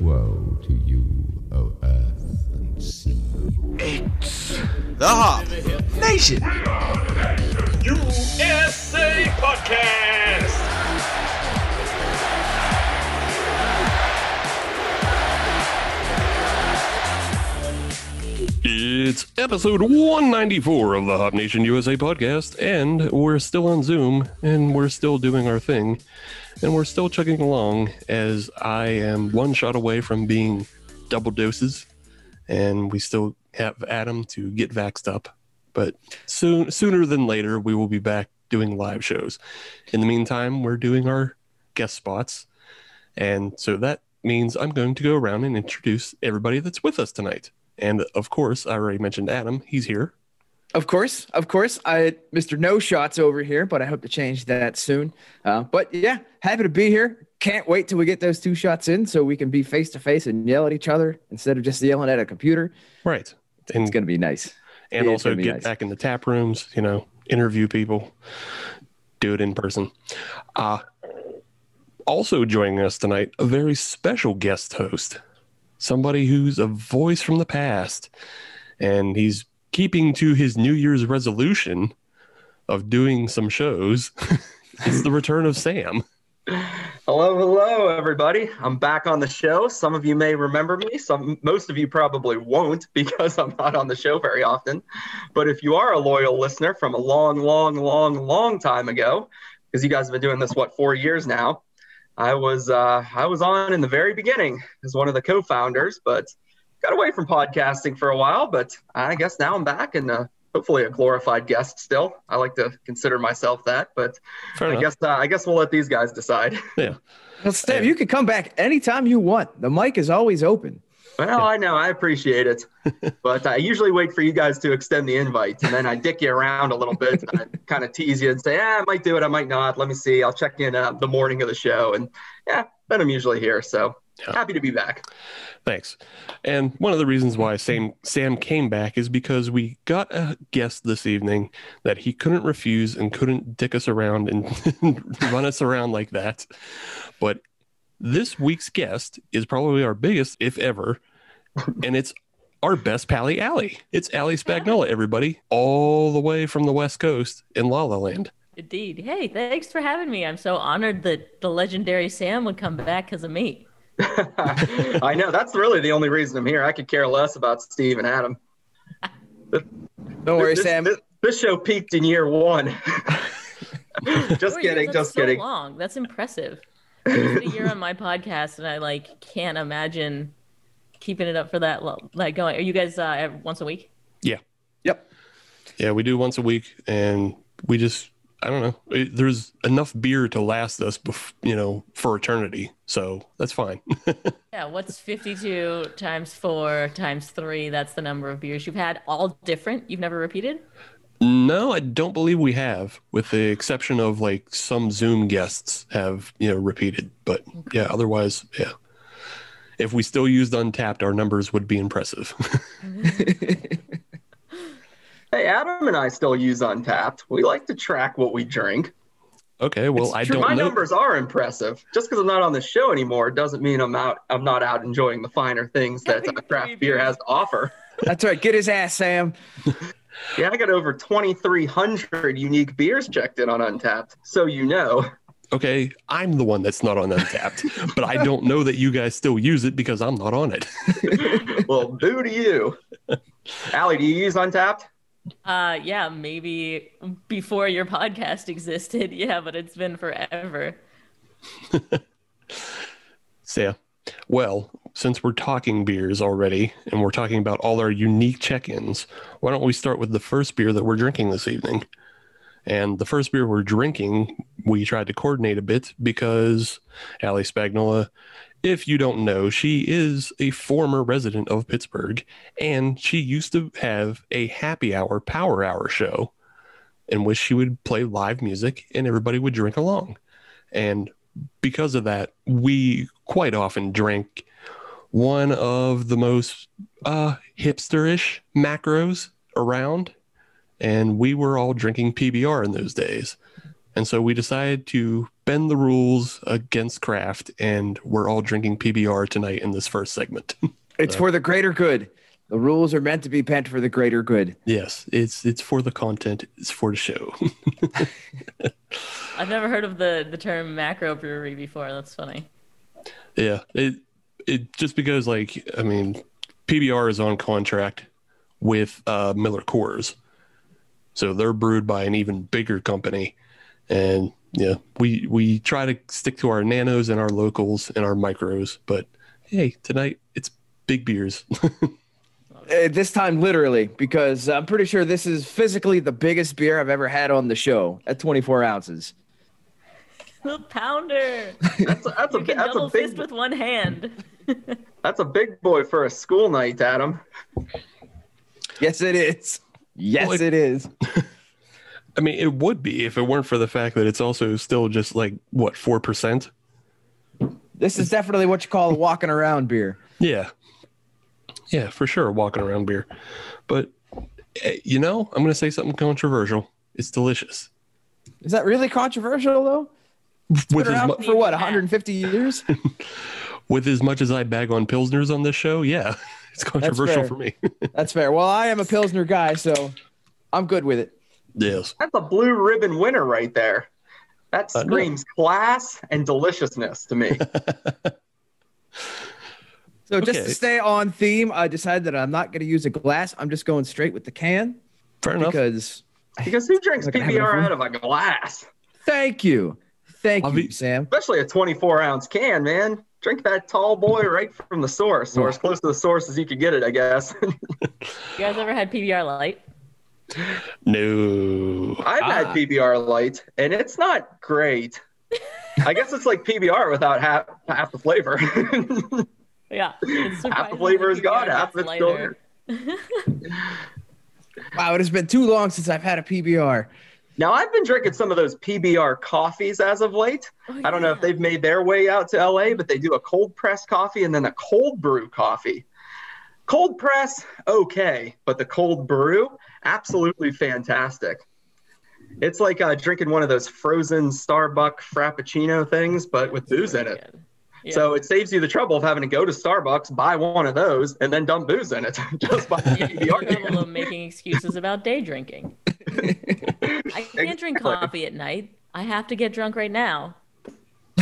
Woe to you, O earth and sea. It's the Hop Nation. USA Podcast. It's episode 194 of the Hop Nation USA podcast, and we're still on Zoom and we're still doing our thing, and we're still chugging along as I am one shot away from being double doses, and we still have Adam to get vaxxed up. But soon, sooner than later, we will be back doing live shows. In the meantime, we're doing our guest spots, and so that means I'm going to go around and introduce everybody that's with us tonight. And of course, I already mentioned Adam. He's here. Of course, of course. I Mr. No Shots over here, but I hope to change that soon. Uh, but yeah, happy to be here. Can't wait till we get those two shots in so we can be face to face and yell at each other instead of just yelling at a computer. Right. And it's gonna be nice. And It's also get nice. back in the tap rooms, you know, interview people, do it in person. Uh, also joining us tonight, a very special guest host, somebody who's a voice from the past, and he's keeping to his New Year's resolution of doing some shows. it's the return of Sam. Hello, hello, everybody. I'm back on the show. Some of you may remember me. Some, most of you probably won't because I'm not on the show very often. But if you are a loyal listener from a long, long, long, long time ago, because you guys have been doing this what four years now, I was uh, I was on in the very beginning as one of the co-founders, but got away from podcasting for a while. But I guess now I'm back and uh, hopefully a glorified guest still. I like to consider myself that, but Fair I enough. guess uh, I guess we'll let these guys decide. Yeah. Well, Steph, you can come back anytime you want. The mic is always open. Well, I know, I appreciate it, but I usually wait for you guys to extend the invite, and then I dick you around a little bit, and I kind of tease you and say, "Yeah, I might do it, I might not. Let me see. I'll check in uh, the morning of the show." And yeah, then I'm usually here, so Yeah. happy to be back. Thanks. And one of the reasons why Sam Sam came back is because we got a guest this evening that he couldn't refuse and couldn't dick us around and run us around like that. But this week's guest is probably our biggest, if ever, and it's our best pally Allie. It's Ali Spagnola, everybody, all the way from the West Coast in La La Land. Indeed. Hey, thanks for having me. I'm so honored that the legendary Sam would come back because of me. I know that's really the only reason I'm here. I could care less about Steve and Adam. Don't worry, this, Sam. This, this show peaked in year one. just Four kidding, just so kidding. long. That's impressive. It's a year on my podcast, and I like can't imagine keeping it up for that. Like going, are you guys uh, once a week? Yeah. Yep. Yeah, we do once a week, and we just I don't know. It, there's enough beer to last us, bef- you know, for eternity. So that's fine. Yeah. What's 52 times four times three? That's the number of beers you've had. All different. You've never repeated. no, I don't believe we have, with the exception of like some Zoom guests have you know repeated. But yeah, otherwise, yeah. If we still used Untappd, our numbers would be impressive. Hey, Adam and I still use Untappd. We like to track what we drink. okay, well, It's I true. don't My know. numbers are impressive. Just because I'm not on the show anymore doesn't mean I'm out. I'm not out enjoying the finer things that uh, craft beer has to offer. That's right. Get his ass, Sam. Yeah, I got over 2,300 unique beers checked in on Untappd. So you know. Okay, I'm the one that's not on Untappd, but I don't know that you guys still use it because I'm not on it. well, boo to you. Allie, do you use Untappd? Uh, yeah, maybe before your podcast existed. Yeah, but it's been forever. So, yeah. Well, since we're talking beers already and we're talking about all our unique check ins, why don't we start with the first beer that we're drinking this evening? And the first beer we're drinking, we tried to coordinate a bit because Ali Spagnola, if you don't know, she is a former resident of Pittsburgh and she used to have a happy hour, power hour show in which she would play live music and everybody would drink along. And because of that, we quite often drank one of the most uh, hipsterish macros around, and we were all drinking PBR in those days. And so we decided to bend the rules against craft, and we're all drinking PBR tonight in this first segment. It's for the greater good. The rules are meant to be bent for the greater good. yes, it's it's for the content, it's for the show. I've never heard of the the term macro brewery before. That's funny. yeah, it it just because like I mean, PBR is on contract with uh, Miller Coors, so they're brewed by an even bigger company, and yeah, we we try to stick to our nanos and our locals and our micros, but hey, tonight it's big beers. Uh, this time, literally, because I'm pretty sure this is physically the biggest beer I've ever had on the show at 24 ounces. The pounder. That's a, that's a, You can that's double a big fist with one hand. that's a big boy for a school night, Adam. Yes, it is. Yes, Well, it- it is. I mean, it would be if it weren't for the fact that it's also still just like what four percent. This is definitely what you call a walking around beer. Yeah. Yeah, for sure. Walking around beer. But, eh, you know, I'm going to say something controversial. It's delicious. Is that really controversial, though? With Been around mu- for what, 150 years? with as much as I bag on Pilsners on this show, yeah, it's controversial for me. That's fair. Well, I am a Pilsner guy, so I'm good with it. Yes. That's a blue ribbon winner right there. That uh, screams class and deliciousness to me. So just Okay. to stay on theme, I decided that I'm not going to use a glass. I'm just going straight with the can Fair enough. because because who drinks Like I have PBR out of a glass? thank you. Thank I'll you, be- Sam. Especially a 24 ounce can, man. Drink that tall boy right from the source, or as close to the source as you could get it, I guess. You guys ever had PBR light? No. I've had Ah. PBR light, and it's not great. I guess it's like PBR without half half the flavor. Yeah. It's half the flavor is gone, half of it's still lighter. Wow, it has been too long since I've had a PBR. Now I've been drinking some of those PBR coffees as of late. Oh, I don't know if they've made their way out to LA, but they do a cold press coffee and then a cold brew coffee. Cold press, okay, but the cold brew, absolutely fantastic. It's like uh, drinking one of those frozen Starbucks Frappuccino things, but with booze in it. Yeah. So it saves you the trouble of having to go to Starbucks, buy one of those, and then dump booze in it. Just by the the PBR trouble can. of making excuses about day drinking. I can't drink coffee at night. I have to get drunk right now.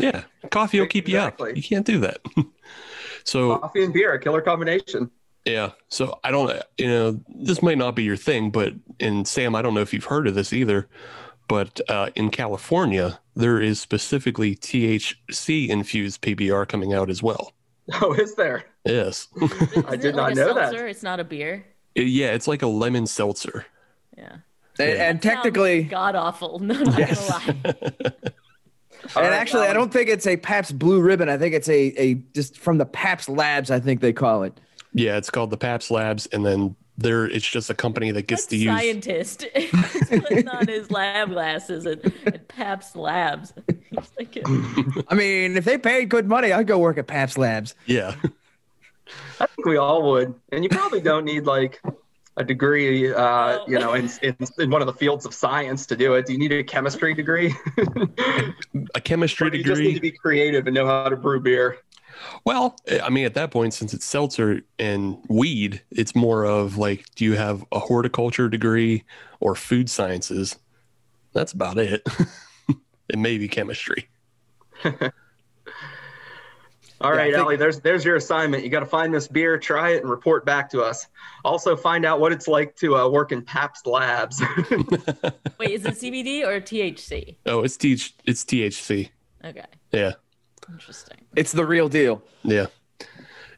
Yeah. Coffee will keep you up. You can't do that. so, Coffee and beer, a killer combination. Yeah. So I don't, you know, this might not be your thing, but, and Sam, I don't know if you've heard of this either, but uh, in California, there is specifically THC infused PBR coming out as well. Oh, is there? Yes. I Isn't did it not like a know that. It's not a beer. yeah. It's like a lemon seltzer. Yeah. And, and technically, god awful. No, not Yes. gonna lie. And right, actually, I don't think it's a Pabst Blue Ribbon. I think it's a, a just from the Pabst Labs. I think they call it. Yeah. It's called the Pabst Labs. And then there, it's just a company that gets That to use. scientist putting on his lab glasses at, at Pabst Labs. Like, I mean, if they paid good money, I'd go work at Pabst Labs. Yeah. I think we all would. And you probably don't need like a degree, uh, you know, in, in, in one of the fields of science to do it. Do you need a chemistry degree? A chemistry Or you just need to be creative and know how to brew beer. Well, I mean, at that point, since it's seltzer and weed, it's more of like, do you have a horticulture degree or food sciences? That's about it. it may be chemistry. All Yeah, right, think- Ellie, there's there's your assignment. You got to find this beer, try it, and report back to us. Also, find out what it's like to uh, work in Pabst Labs. wait, is it CBD or THC? Oh, it's T- it's THC. Okay, Yeah, interesting. It's the real deal. yeah,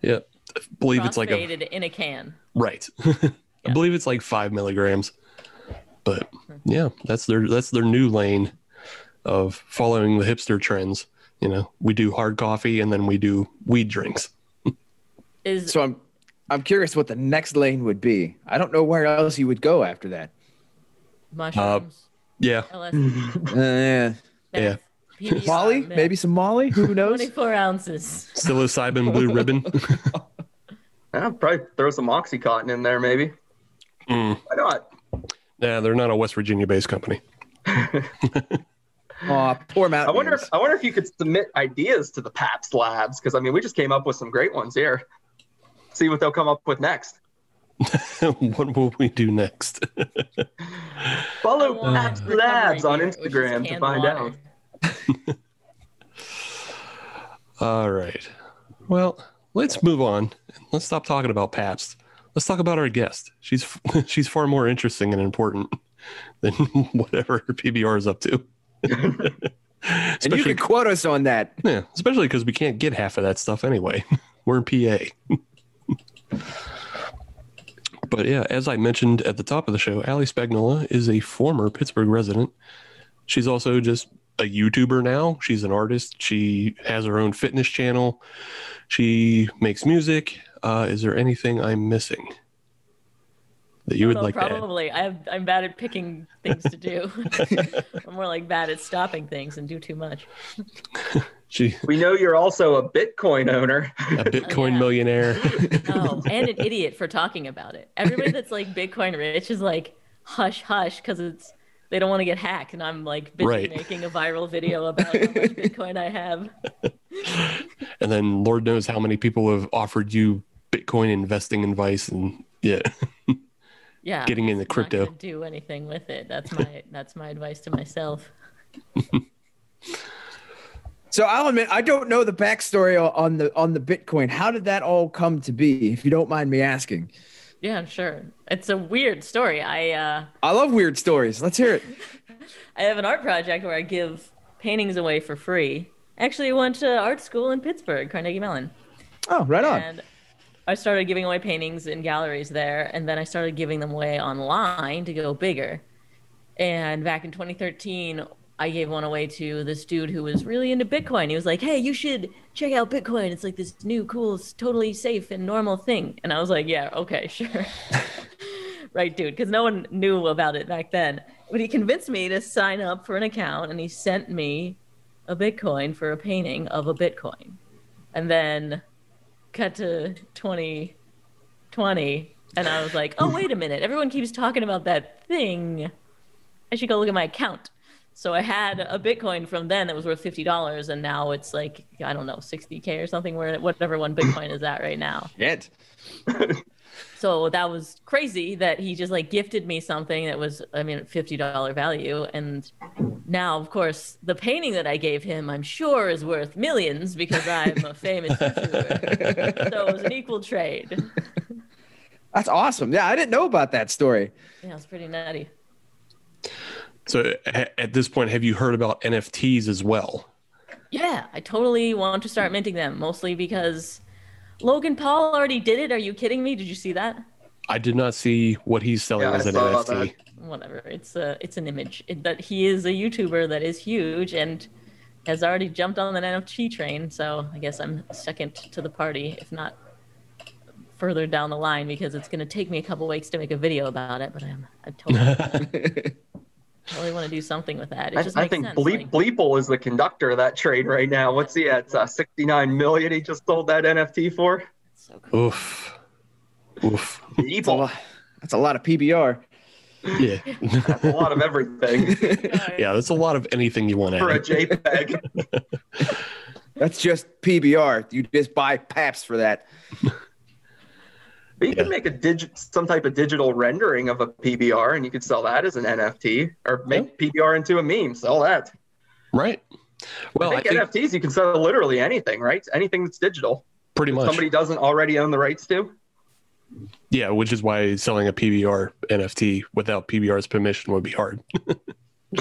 yeah. I believe it's like a Crossfaded in a can. right. I believe it's like five milligrams. But yeah, that's their that's their new lane of following the hipster trends. You know, we do hard coffee and then we do weed drinks. Is So I'm I'm curious what the next lane would be. I don't know where else you would go after that. mushrooms, Yeah, LSD, Uh, yeah. yeah. PBR, Molly? meth, Maybe some Molly? Who knows? 24 ounces. psilocybin blue ribbon. yeah, probably throw some OxyContin in there, maybe. Mm. Why not? Nah, they're not a West Virginia based company. Oh, poor I wonder if I wonder if you could submit ideas to the Pabst Labs because I mean we just came up with some great ones here. See what they'll come up with next. what will we do next? Follow I want Pabst recovery Labs on beer, which is Instagram to find water. out. All right. Well, let's move on. Let's stop talking about Pabst. Let's talk about our guest. She's she's far more interesting and important than whatever PBR is up to. and you can quote us on that. yeah, especially because we can't get half of that stuff anyway. We're in PA. but yeah, as I mentioned at the top of the show, Ali Spagnola is a former Pittsburgh resident. She's also just a YouTuber now. She's an artist. She has her own fitness channel. She makes music. Uh, is there anything I'm missing that you would No, like to probably. I have, I'm bad at picking things to do. I'm more like bad at stopping things and do too much. She We know you're also a Bitcoin owner. a Bitcoin yeah. millionaire. Oh, and an idiot for talking about it. Everybody that's like Bitcoin rich is like hush hush because it's they don't want to get hacked, and I'm like busy Right. making a viral video about how much Bitcoin I have. and then Lord knows how many people have offered you Bitcoin investing advice and yeah. Yeah, Getting into I'm not crypto. do anything with it. That's my that's my advice to myself. So I'll admit I don't know the backstory on the on the Bitcoin. How did that all come to be? If you don't mind me asking. Yeah, sure. It's a weird story. I uh, I love weird stories. Let's hear it. I have an art project where I give paintings away for free. Actually, I went to art school in Pittsburgh, Carnegie Mellon. Oh, right on. And I started giving away paintings in galleries there, and then I started giving them away online to go bigger. And back in 2013, I gave one away to this dude who was really into Bitcoin. He was like, "Hey, you should check out Bitcoin. It's like this new, cool, totally safe and normal thing." And I was like, "Yeah, okay, sure." right, dude, because no one knew about it back then. But he convinced me to sign up for an account, and he sent me a Bitcoin for a painting of a Bitcoin. And then cut to 2020 and i was like oh wait a minute everyone keeps talking about that thing i should go look at my account so i had a bitcoin from then that was worth $50 and now it's like i don't know 60k or something where whatever one bitcoin is at right now Shit. so that was crazy that he just like gifted me something that was i mean $50 value and now of course the painting that i gave him i'm sure is worth millions because i'm a famous YouTuber. so it was an equal trade That's awesome. Yeah, I didn't know about that story. yeah it's pretty nutty So at this point, have you heard about NFTs as well? yeah i totally want to start minting them mostly because logan paul already did it. Are you kidding me? Did you see that? I did not see what he's selling Yeah, as an saw NFT. whatever. It's a it's an image. It, that he is a youtuber that is huge and has already jumped on the nft train. So i guess i'm second to the party if not further down the line because it's going to take me a couple weeks to make a video about it but i'm I'm totally, totally want to do something with that it I, just I makes think sense Bleep like- Beeple is the conductor of that trade right now. What's he at? Uh, 69 million he just sold that NFT for. so cool. Oof. Oof. That's a Beeple. lot, that's a lot of PBR. Yeah. That's a lot of everything yeah, that's a lot of anything you want to for a add. JPEG. That's just PBR. You just buy Pabst for that. But you Yeah. could make a dig- some type of digital rendering of a PBR and you could sell that as an NFT or make PBR into a meme, sell that. Right. Well, I I think think NFTs you can sell literally anything, right? Anything that's digital. pretty much. Somebody doesn't already own the rights to. Yeah, which is why selling a PBR NFT without PBR's permission would be hard.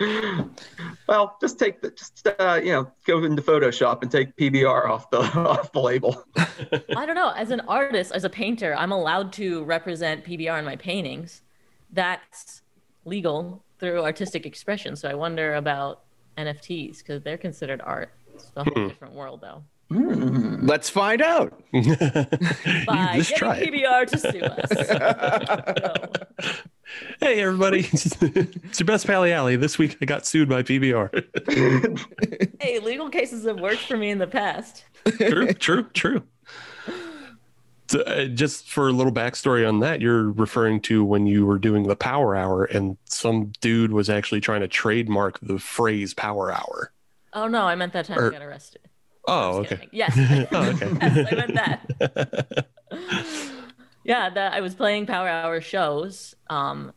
well, just take the just uh, you know go into Photoshop and take PBR off the off the label. I don't know. As an artist, as a painter, I'm allowed to represent PBR in my paintings. That's legal through artistic expression. So I wonder about NFTs because they're considered art. It's a whole different world, though. Let's find out. By Just getting try it. PBR to sue us. So, Hey, everybody. it's your best pally alley. This week I got sued by PBR. hey, legal cases have worked for me in the past. true, true, true. So, uh, just for a little backstory on that, you're referring to when you were doing the power hour and some dude was actually trying to trademark the phrase power hour. Oh no, I meant that time Or- I got arrested. Oh, okay. kidding. Yes. Oh, okay. yes, I meant that. Yeah, that I was playing Power Hour shows. Um,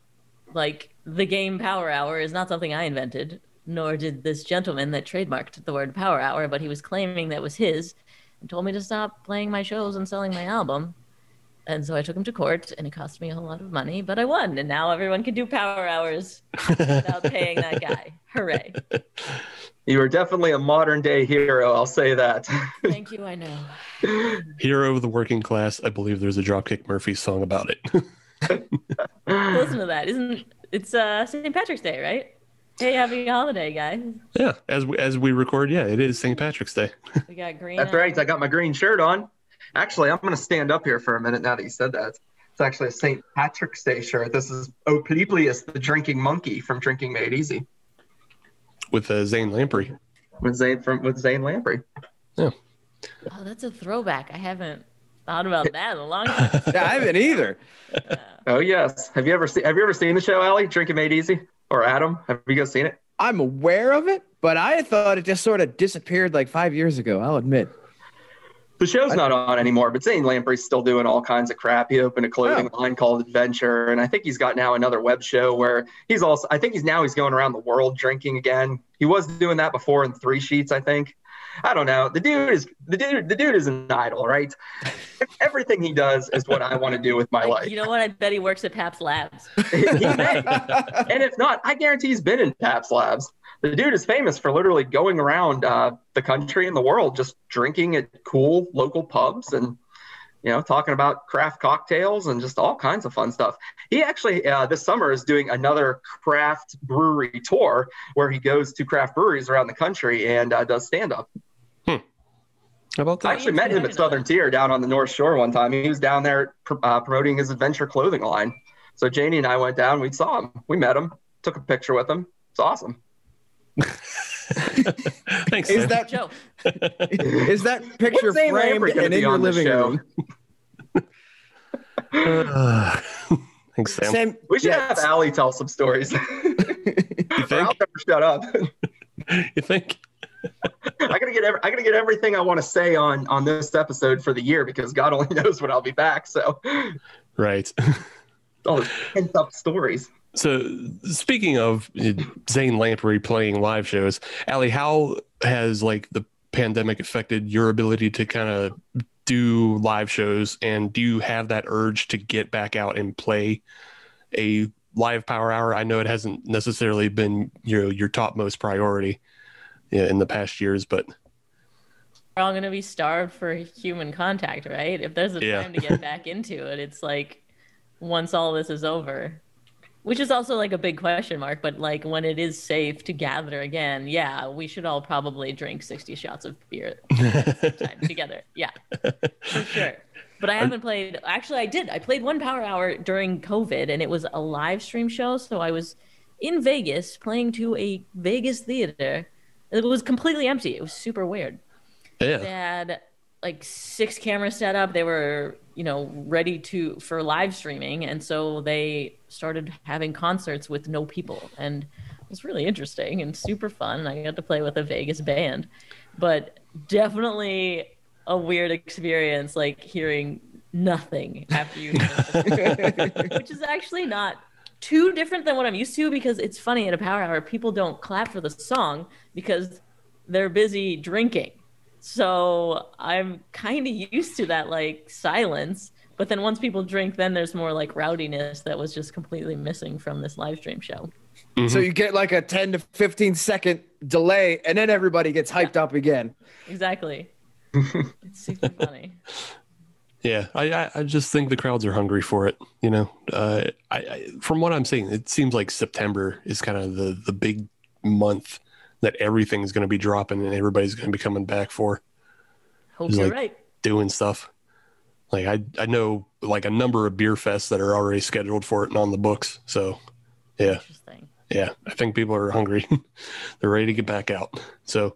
like the game Power Hour is not something I invented, nor did this gentleman that trademarked the word Power Hour, but he was claiming that was his and told me to stop playing my shows and selling my album. And so I took him to court, and it cost me a whole lot of money, but I won, and now everyone can do Power Hours without paying that guy. Hooray! You are definitely a modern day hero. I'll say that. Thank you. I know. Hero of the working class. I believe there's a Dropkick Murphys song about it. Listen to that. Isn't it's uh St. Patrick's Day, right? Hey, happy holiday, guys. yeah, as we, as we record, yeah, it is St. Patrick's Day. We got green. That's right. I got my green shirt on. Actually, I'm going to stand up here for a minute now that you said that. It's actually a St. Patrick's Day shirt. This is Opliplius, the drinking monkey from Drinking Made Easy with uh, Zane Lamprey. with Zane from with Zane Lamprey. Yeah. Oh, that's a throwback. I haven't thought about that in a long time. Yeah, I haven't either. Oh yes. Have you ever seen Have you ever seen the show, Allie? Drinking Made Easy or Adam? Have you guys seen it? I'm aware of it, but I thought it just sort of disappeared like five years ago. I'll admit. The show's not on anymore, but Zane Lamprey's still doing all kinds of crap. He opened a clothing oh. line called Adventure, and I think he's got now another web show where he's also. I think he's now he's going around the world drinking again. He was doing that before in Three Sheets, I think. I don't know. The dude is the dude. The dude is an idol, right? Everything he does is what I want to do with my Like, life. you know what? I bet he works at Pabst Labs. he may. and if not, I guarantee he's been in Pabst Labs. The dude is famous for literally going around uh, the country and the world just drinking at cool local pubs and you know talking about craft cocktails and just all kinds of fun stuff. He actually uh, this summer is doing another craft brewery tour where he goes to craft breweries around the country and uh, does stand up. How about I actually met him at Southern Tier down on the North Shore one time. He was down there pr- uh, promoting his adventure clothing line. So Janie and I went down. We saw him. We met him. Took a picture with him. It's awesome. Thanks, Is Sam. that Joe. is that picture When's Zane framed Lamprey gonna and be in your on living show? room? Uh, thanks, Sam. Sam, We should yeah, have Allie tell some stories. You or think? I'll never shut up. You think? I gotta get every, I gotta get everything I want to say on on this episode for the year because God only knows when I'll be back. So Right. all those pent up stories. So, speaking of uh, Zane Lamprey playing live shows, Ali, how has like the pandemic affected your ability to kind of do live shows? And do you have that urge to get back out and play a live power hour? I know it hasn't necessarily been you know your topmost priority in the past years, but We're all gonna be starved for human contact, right? If there's a Yeah. time to get back into it, it's like once all this is over. Which is also like a big question mark, but like when it is safe to gather again, yeah, we should all probably drink 60 shots of beer at the same time together. Yeah, for sure. But I haven't played. Actually, I did. I played one power hour during COVID, and it was a live stream show. So I was in Vegas playing to a Vegas theater. It was completely empty. It was super weird. Yeah. They had like six cameras set up. They were, you know, ready to for live streaming, and so they started having concerts with no people, and it was really interesting and super fun. I got to play with a Vegas band, but definitely a weird experience, like hearing nothing after you, which is actually not too different than what I'm used to because it's funny at a power hour people don't clap for the song because they're busy drinking. So I'm kind of used to that like silence. But then once people drink, then there's more like rowdiness that was just completely missing from this live stream show. so you get like a 10 to 15 second delay, and then everybody gets hyped up again. Exactly. it's super funny. yeah. I, I I just think the crowds are hungry for it. You know, uh, I, I from what I'm seeing, it seems like September is kind of the the big month that everything's going to be dropping and everybody's going to be coming back for. Hope It's you're like- right. doing stuff. Like I I know like a number of beer fests that are already scheduled for it and on the books. So yeah, Interesting. yeah. I think people are hungry. They're ready to get back out. So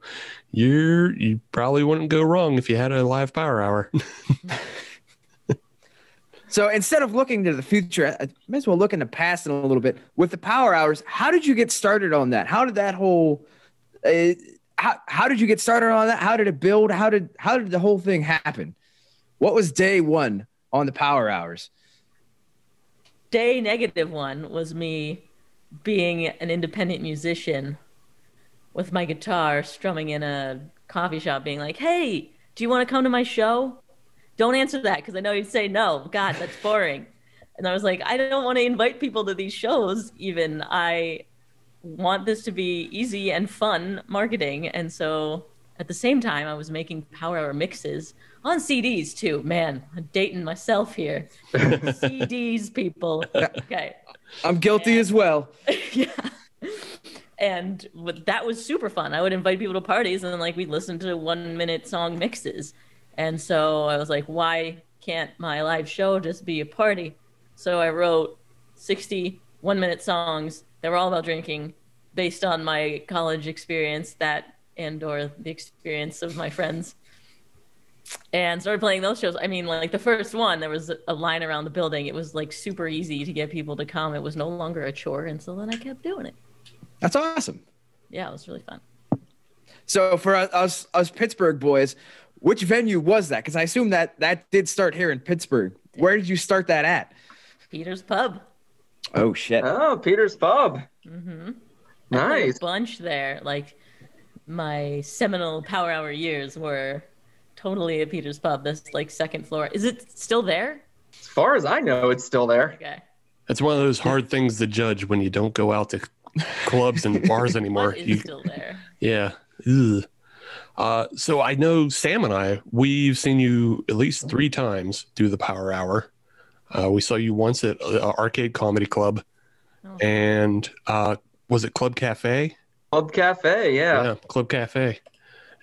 you're you probably wouldn't go wrong if you had a live power hour. So instead of looking to the future, I might as well look in the past in a little bit. With the power hours, how did you get started on that? How did that whole uh, how, how did you get started on that? How did it build? How did how did the whole thing happen? What was day one on the power hours? Day negative one was me being an independent musician with my guitar strumming in a coffee shop being like, "Hey, do you want to come to my show?" Don't answer that because I know you'd say no. God, that's boring. and I was like, I don't want to invite people to these shows. Even I want this to be easy and fun marketing, and so at the same time, I was making Power Hour mixes on CDs too. Man, I'm dating myself here. CDs, people. Okay. I'm guilty as well. yeah. And with, that was super fun. I would invite people to parties and then like we'd listen to one minute song mixes. And so I was like, why can't my live show just be a party? So I wrote 60 one minute songs that were all about drinking based on my college experience that and or the experience of my friends and started playing those shows. I mean, like the first one, there was a line around the building. It was like super easy to get people to come. It was no longer a chore, and so then I kept doing it. That's awesome. Yeah, it was really fun. So for us, us Pittsburgh boys, which venue was that? Because I assume that that did start here in Pittsburgh. Where did you start that at? Peter's Pub. Oh shit! Oh, Peter's Pub. Mm-hmm. Nice. A bunch there. Like my seminal Power Hour years were totally at Peter's Pub. This like second floor. Is it still there? As far as I know, it's still there. Okay. It's one of those hard things to judge when you don't go out to clubs and bars anymore. What is You- still there? yeah. Ugh. Uh, so I know Sam and I, we've seen you at least three times do the Power Hour. Uh, we saw you once at uh, Arcade Comedy Club, Oh. and uh, was it Club Cafe? Club Cafe, yeah. Club Cafe.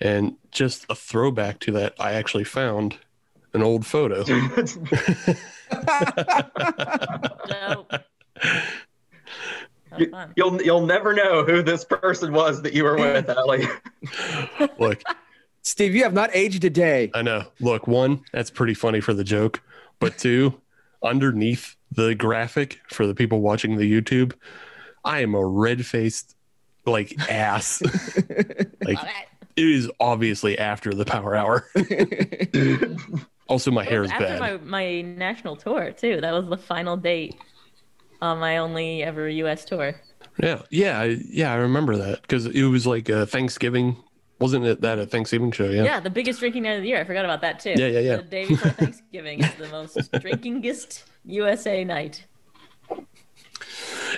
And just a throwback to that, I actually found an old photo. Dope. That you'll you'll never know who this person was that you were with, Ellie. Look, Steve, you have not aged a day. I know. Look, one, that's pretty funny for the joke. But two, underneath the graphic for the people watching the YouTube, I am a red faced like ass. like Love it. it is obviously after the power hour. also, my hair is After bad. my, my national tour too. That was the final date on my only ever U.S. tour. Yeah, yeah, yeah. I remember that because it was like a Thanksgiving. Wasn't it that a Thanksgiving show? Yeah. Yeah, the biggest drinking night of the year. I forgot about that too. Yeah, yeah, yeah. The day before Thanksgiving is the most drinkingest USA night.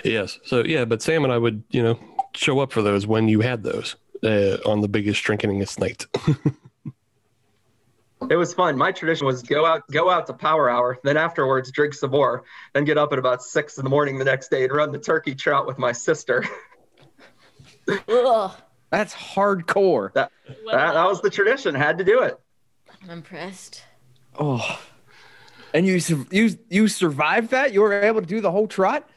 Yes. So yeah, but Sam and I would, you know, show up for those when you had those uh, on the biggest drinkingest night. It was fun. My tradition was go out go out to power hour, then afterwards drink some more, then get up at about six in the morning the next day and run the turkey trot with my sister. Ugh. That's hardcore. That that, that was the tradition. Had to do it. I'm impressed. Oh, and you you you survived that? You were able to do the whole trot?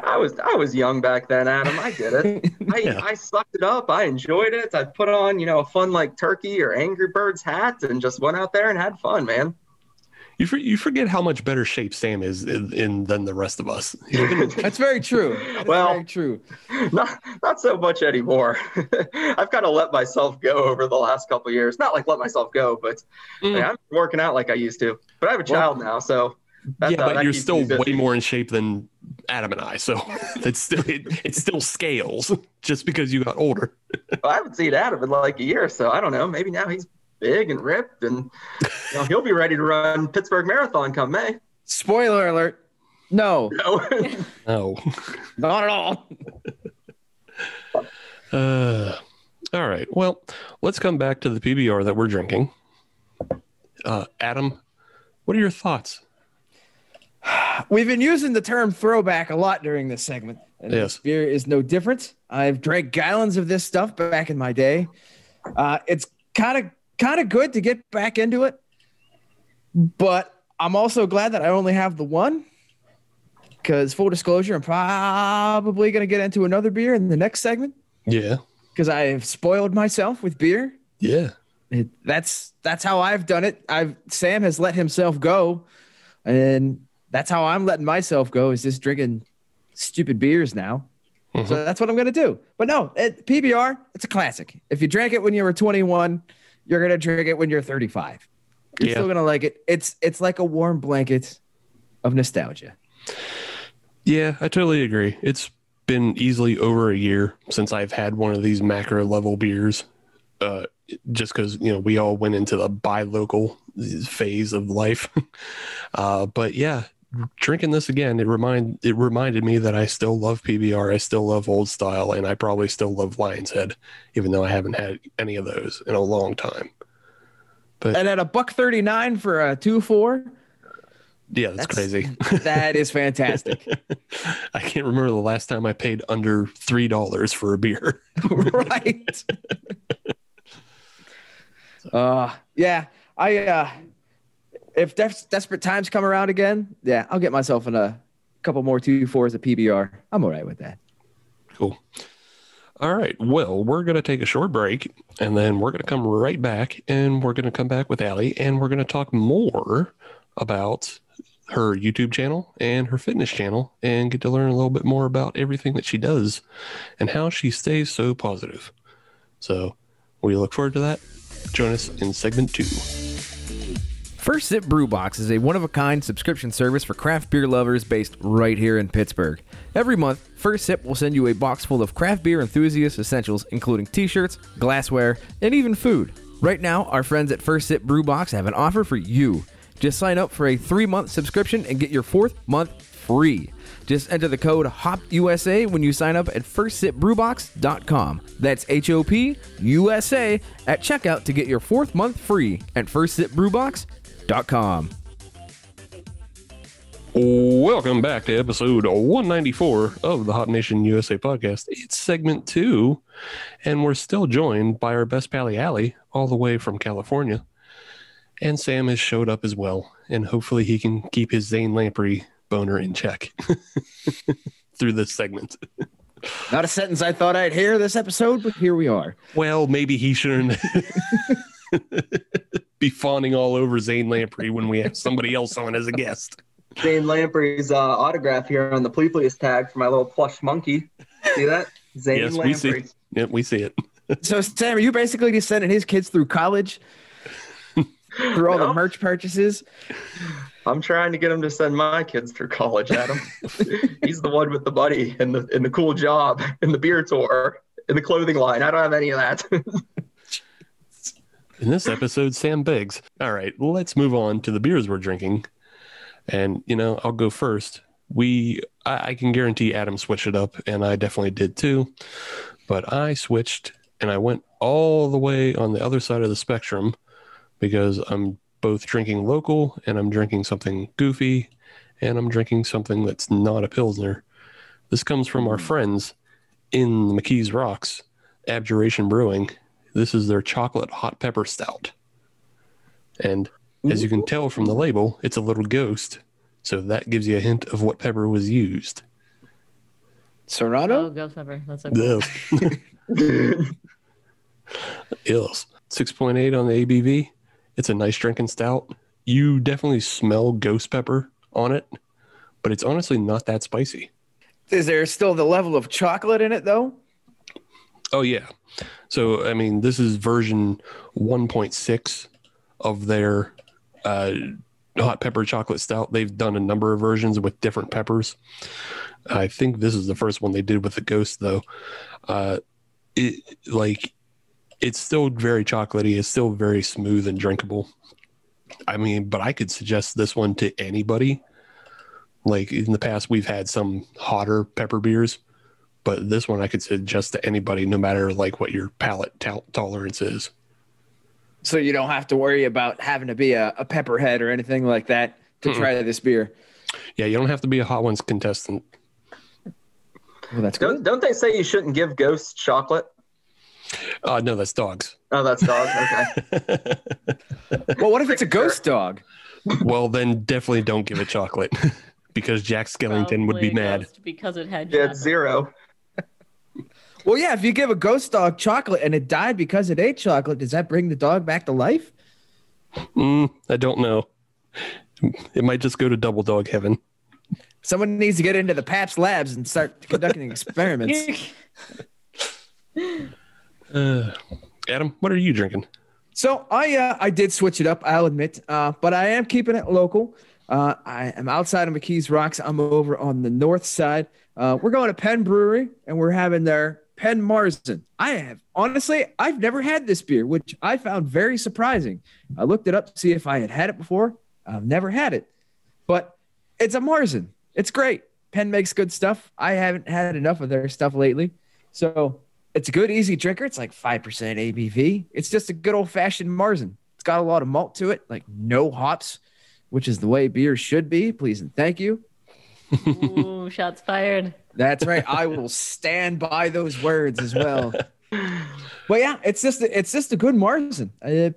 I was I was young back then, Adam. I did it. I, Yeah. I sucked it up. I enjoyed it. I put on, you know, a fun like turkey or Angry Birds hat and just went out there and had fun, man. You for, you forget how much better shape Sam is in, in than the rest of us. That's very true. That's Well- very true. not not so much anymore. I've kind of let myself go over the last couple of years. Not like let myself go, but Mm. like, I'm working out like I used to. But I have a child now, so that's, yeah, uh, but that you're still way more in shape than Adam and I. So it's still it, it still scales just because you got older. I haven't seen Adam in like a year, or so I don't know. Maybe now he's big and ripped, and you know, he'll be ready to run Pittsburgh Marathon come May. Spoiler alert. No, No. Oh. not at all. Uh, all right. Well, let's come back to the PBR that we're drinking. Uh, Adam, what are your thoughts? We've been using the term throwback a lot during this segment. And Yes. this beer is no different. I've drank gallons of this stuff back in my day. Uh, it's kind of kind of good to get back into it, but I'm also glad that I only have the one. Because full disclosure, I'm probably going to get into another beer in the next segment Yeah. because I have spoiled myself with beer. Yeah. It, that's that's how I've done it. I've Sam has let himself go and that's how I'm letting myself go. Is just drinking stupid beers now. Mhm. So that's what I'm gonna do. But no, it, PBR, it's a classic. If you drank it when you were 21, you're gonna drink it when you're 35. You're Yeah. still gonna like it. It's it's like a warm blanket of nostalgia. Yeah, I totally agree. It's been easily over a year since I've had one of these macro level beers. Uh, just because you know we all went into the buy local phase of life. uh, but yeah, drinking this again, it remind it reminded me that I still love PBR, I still love old style, and I probably still love Lion's Head, even though I haven't had any of those in a long time. And at a buck 39 for a two four, Yeah, that's, crazy. that is fantastic. I can't remember the last time I paid under three dollars for a beer. right. uh yeah. I uh if des- desperate times come around again, yeah, I'll get myself in a couple more two fours of PBR. I'm all right with that. Cool. All right. Well, we're going to take a short break and then we're going to come right back and we're going to come back with Allie and we're going to talk more about her YouTube channel and her fitness channel and get to learn a little bit more about everything that she does and how she stays so positive. So we look forward to that. Join us in segment two. First Sip Brew Box is a one of a kind subscription service for craft beer lovers based right here in Pittsburgh. Every month, First Sip will send you a box full of craft beer enthusiast essentials, including t shirts, glassware, and even food. Right now, our friends at First Sip Brew Box have an offer for you. Just sign up for a three month subscription and get your fourth month free. Just enter the code HOPUSA when you sign up at firstsipbrewbox.com. That's H O P U S A at checkout to get your fourth month free at firstsipbrewbox.com. Welcome back to episode 194 of the Hop Nation USA podcast. It's segment two, and we're still joined by our best pally Allie, all the way from California. And Sam has showed up as well, and hopefully he can keep his Zane Lamprey boner in check through this segment. Not a sentence I thought I'd hear this episode, but here we are. Well, maybe he shouldn't be fawning all over Zane Lamprey when we have somebody else on as a guest. Zane Lamprey's uh, autograph here on the Pleplius tag for my little plush monkey. See that? Zane Yes, we Lamprey. see. Yep, we see it. So Sam, are you basically just sending his kids through college? through all the merch purchases? I'm trying to get him to send my kids through college, Adam. He's the one with the money and the and the cool job and the beer tour and the clothing line. I don't have any of that. In this episode, Sam begs. All right, let's move on to the beers we're drinking. And, you know, I'll go first. We, I, I can guarantee Adam switched it up, and I definitely did too. But I switched and I went all the way on the other side of the spectrum because I'm both drinking local and I'm drinking something goofy and I'm drinking something that's not a Pilsner. This comes from our hmm. friends in the McKees Rocks, Abjuration Brewing. This is their chocolate hot pepper stout. And as you can tell from the label, it's a little ghost. So that gives you a hint of what pepper was used. Serrano? Oh, ghost pepper. That's okay. Ugh. Ills. 6.8 on the ABV. It's a nice drinking stout. You definitely smell ghost pepper on it, but it's honestly not that spicy. Is there still the level of chocolate in it though? Oh yeah. So I mean, this is version 1.6 of their uh, hot pepper chocolate stout. They've done a number of versions with different peppers. I think this is the first one they did with the ghost, though. Uh, it like it's still very chocolatey. It's still very smooth and drinkable. I mean, but I could suggest this one to anybody. Like in the past, we've had some hotter pepper beers but this one I could suggest to anybody, no matter like what your palate to- tolerance is. So you don't have to worry about having to be a, a pepperhead or anything like that to Mm-mm. try this beer. Yeah, you don't have to be a hot ones contestant. Well, that's don't, don't they say you shouldn't give ghosts chocolate? Uh, no, that's dogs. Oh, that's dogs. Okay. Well, what if it's a ghost dog? well, then definitely don't give it chocolate because Jack Skellington would be mad. ghost Because it had Yeah, it's zero. Well, yeah, if you give a ghost dog chocolate and it died because it ate chocolate, does that bring the dog back to life? Mm, I don't know. It might just go to double dog heaven. Someone needs to get into the Pabst labs and start conducting experiments. Uh, Adam, what are you drinking? So I uh, I did switch it up, I'll admit, uh, but I am keeping it local. Uh, I am outside of McKees Rocks. I'm over on the north side. Uh, we're going to Penn Brewery and we're having their Penn Marzen. I have honestly, I've never had this beer, which I found very surprising. I looked it up to see if I had had it before. I've never had it, but it's a Marzen. It's great. Penn makes good stuff. I haven't had enough of their stuff lately, so it's a good, easy drinker. It's like 5% ABV. It's just a good old fashioned Marzen. It's got a lot of malt to it, like no hops, which is the way beer should be. Please and thank you. Ooh, shots fired. That's right. I will stand by those words as well. But yeah, it's just it's just a good Marzen. Uh,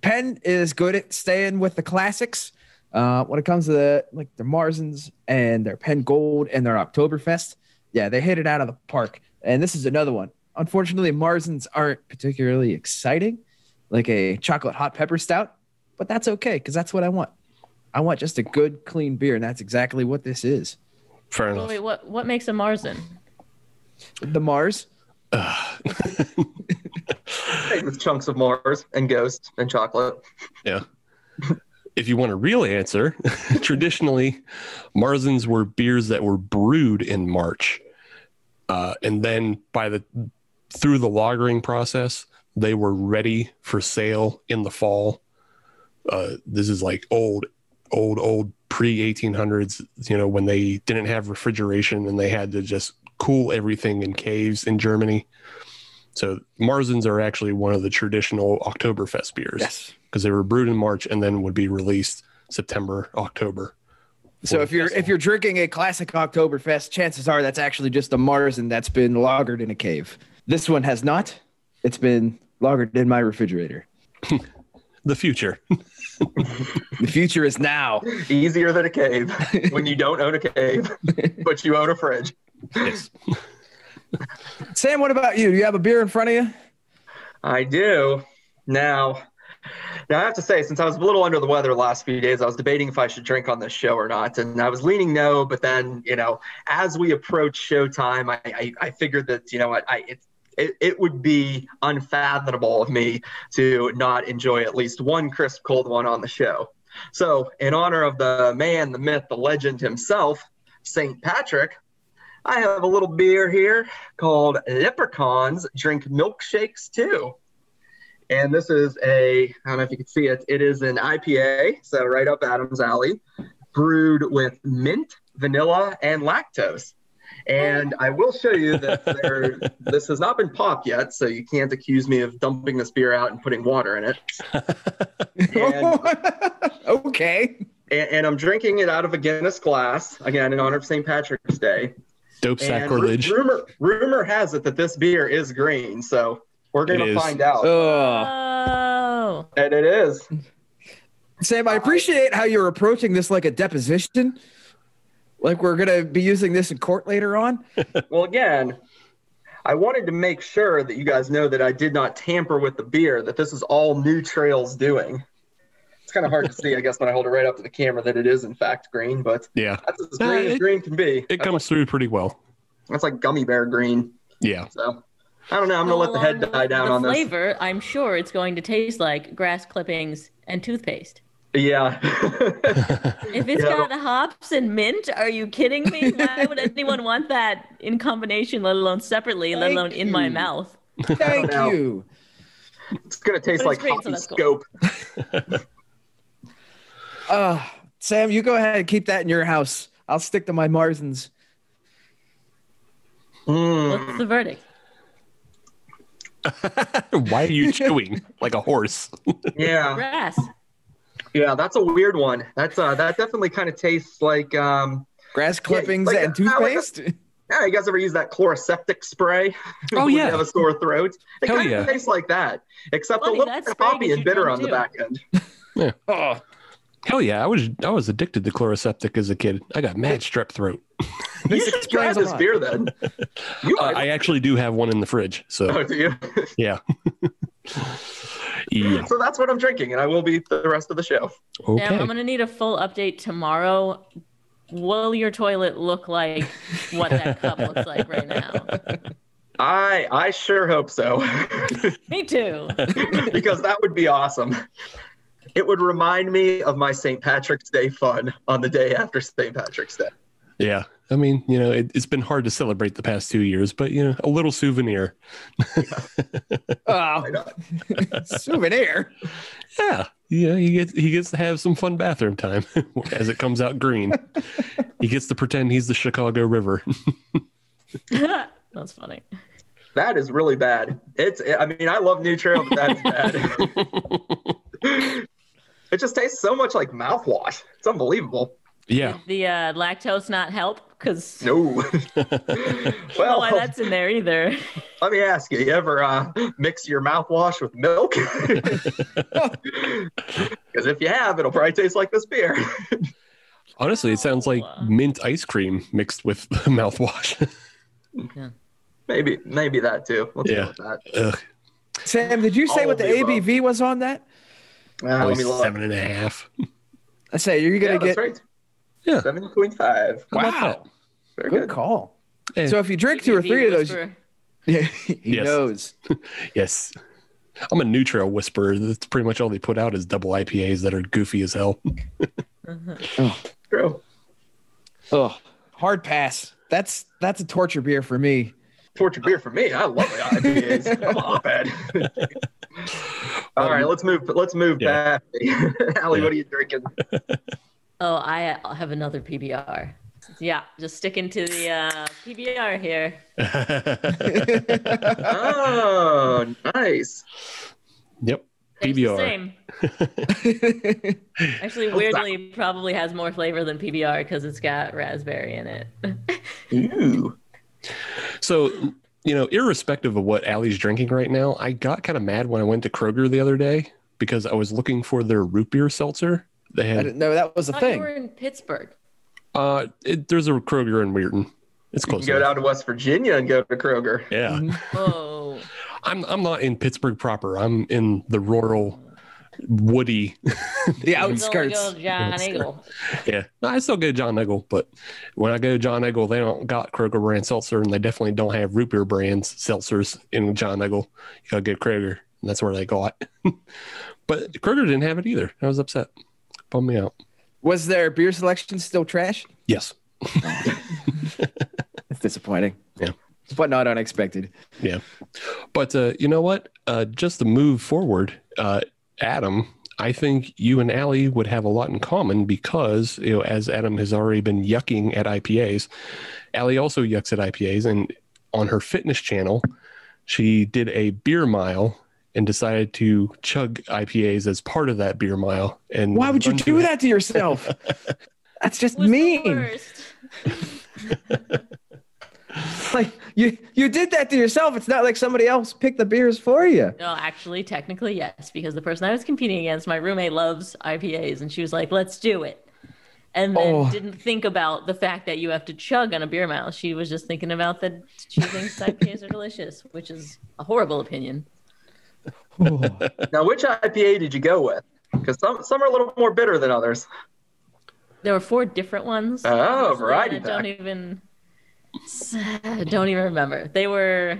Penn is good at staying with the classics. Uh, when it comes to the like their Marzens and their Penn Gold and their Oktoberfest, yeah, they hit it out of the park. And this is another one. Unfortunately, Marzens aren't particularly exciting, like a chocolate hot pepper stout, but that's okay because that's what I want. I want just a good, clean beer, and that's exactly what this is. Fair Wait, enough. wait, what what makes a Marzen? The Mars. With chunks of Mars and Ghost and chocolate. Yeah. if you want a real answer, traditionally, Marzens were beers that were brewed in March. Uh, and then by the through the lagering process, they were ready for sale in the fall. Uh, this is like old, old, old pre 1800s, you know, when they didn't have refrigeration and they had to just cool everything in caves in Germany. So Marzens are actually one of the traditional Oktoberfest beers Yes. because they were brewed in March and then would be released September, October. So if you're if you're drinking a classic Oktoberfest, chances are that's actually just a Marzen that's been lagered in a cave. This one has not. It's been lagered in my refrigerator. The future. The future is now. Easier than a cave when you don't own a cave, but you own a fridge. yes. Sam, what about you? Do you have a beer in front of you? I do. Now, now I have to say, since I was a little under the weather the last few days, I was debating if I should drink on this show or not, and I was leaning no. But then, you know, as we approach showtime, I I, I figured that you know what I it, it it would be unfathomable of me to not enjoy at least one crisp cold one on the show. So, in honor of the man, the myth, the legend himself, Saint Patrick, I have a little beer here called Leprechauns Drink Milkshakes Too. And this is a, I don't know if you can see it, it is an IPA, so right up Adam's alley, brewed with mint, vanilla, and lactose. And I will show you that there, this has not been popped yet, so you can't accuse me of dumping this beer out and putting water in it. And okay. and, and I'm drinking it out of a Guinness glass again in honor of St. Patrick's Day. Dope And sacrilege. rumor rumor has it that this beer is green, so we're gonna find out. Oh, and it is. Sam, I appreciate how you're approaching this like a deposition. Like we're gonna be using this in court later on. Well, again, I wanted to make sure that you guys know that I did not tamper with the beer. That this is all New Trails doing. It's kind of hard to see, I guess, when I hold it right up to the camera that it is in fact green, but yeah. that's as Uh, green as green can be. It That's comes through pretty well. like, that's like gummy bear green. Yeah. So I don't know. I'm gonna let the head die down the on this. flavor, I'm sure it's going to taste like grass clippings and toothpaste. Yeah. If it's Yeah. got hops and mint, are you kidding me? Why would anyone want that in combination, let alone separately, let Thank alone in my mouth? Thank you. it's gonna taste But like it's green, hoppy so that's cool. scope. Uh, Sam, you go ahead and keep that in your house. I'll stick to my Marzens. Mm. What's the verdict? Why are you chewing like a horse? Yeah. Grass. Yeah, that's a weird one. That's uh that definitely kind of tastes like um Grass clippings like- and I like toothpaste. yeah, you guys ever use that Chloraseptic spray? Oh, when you yeah. have a sore throat. It Hell kind yeah. of tastes like that, except Funny, a little bit spray hoppy and bitter drunk, on the back end. oh, Hell yeah. I was I was addicted to Chloraseptic as a kid. I got mad strep throat. You should try this beer then. You Uh. I actually do have one in the fridge. So oh, do you? yeah. Yeah. So that's what I'm drinking, and I will be the rest of the show. Okay. Sam, I'm gonna need a full update tomorrow. Will your toilet look like what that cup looks like right now? I I sure hope so, Me too. because that would be awesome. It would remind me of my St. Patrick's Day fun on the day after St. Patrick's Day. Yeah. I mean, you know, it, it's been hard to celebrate the past two years, but you know, a little souvenir. Oh, Why souvenir. Yeah. Yeah. He gets he gets to have some fun bathroom time as it comes out green. he gets to pretend he's the Chicago River. That's funny. That is really bad. It's I mean I love New Trail, but that is bad. it just tastes so much like mouthwash. It's unbelievable. Yeah. The uh, lactose not help because No. I know well, why that's in there either. let me ask you: You ever uh, mix your mouthwash with milk? Because if you have, it'll probably taste like this beer. Honestly, it sounds like mint ice cream mixed with mouthwash. maybe, maybe that too. Let's Yeah. go with that. Sam, did you say All what the the above. ABV was on that? Uh, let Only me look. seven and a half. I say you're gonna Yeah, get that's right. Yeah. Seven point five. Wow. Very Good good. call. Yeah. So if you drink two or three of those, yeah, he Yes. knows. Yes. I'm a New Trail whisperer. That's pretty much all they put out is double IPAs that are goofy as hell. Mm-hmm. Oh. True. Oh, hard pass. That's that's a torture beer for me. Torture beer for me. I love it. IPAs. Come on, bad. All right, let's move. Let's move Yeah. back. Ali, Yeah. what are you drinking? Oh, I I have another PBR. Yeah, just sticking to the uh, PBR here. Oh, nice. yep. Tastes the PBR. same. Actually, weirdly, probably has more flavor than PBR because it's got raspberry in it. Ooh. So, you know, irrespective of what Ali's drinking right now, I got kind of mad when I went to Kroger the other day because I was looking for their root beer seltzer. They I didn't know that was a I thing. you thing. were in Pittsburgh. uh it, there's a Kroger in Weirton. It's You can close. go down to West Virginia and go to Kroger. Yeah. Whoa. I'm I'm not in Pittsburgh proper. I'm in the rural woody The It's only outskirts. go Giant Eagle. Yeah, no, I still go to Giant Eagle, but when I go to Giant Eagle, they don't got Kroger brand seltzer, and they definitely don't have root beer brands seltzers in Giant Eagle. You gotta get Kroger, and that's where they got. but Kroger didn't have it either. I was upset. Bummed me out. Was their beer selection still trash? Yes. It's disappointing. Yeah. But not unexpected. Yeah. But uh, you know what? Uh, just to move forward, uh, Adam, I think you and Ali would have a lot in common because, you know, as Adam has already been yucking at IPAs, Ali also yucks at IPAs. And on her fitness channel, she did a beer mile and decided to chug IPAs as part of that beer mile. And Why would you do through- that to yourself? That's just Was mean. Like you you did that to yourself. It's not like somebody else picked the beers for you. No, actually, technically, yes, because the person I was competing against, my roommate loves IPAs, and she was like, "Let's do it," and then Oh. didn't think about the fact that you have to chug on a beer mile. She was just thinking about that she thinks IPAs are delicious, which is a horrible opinion. Now, which IPA did you go with? Because some some are a little more bitter than others. There were four different ones. Oh, variety I don't pack. even don't even remember. They were,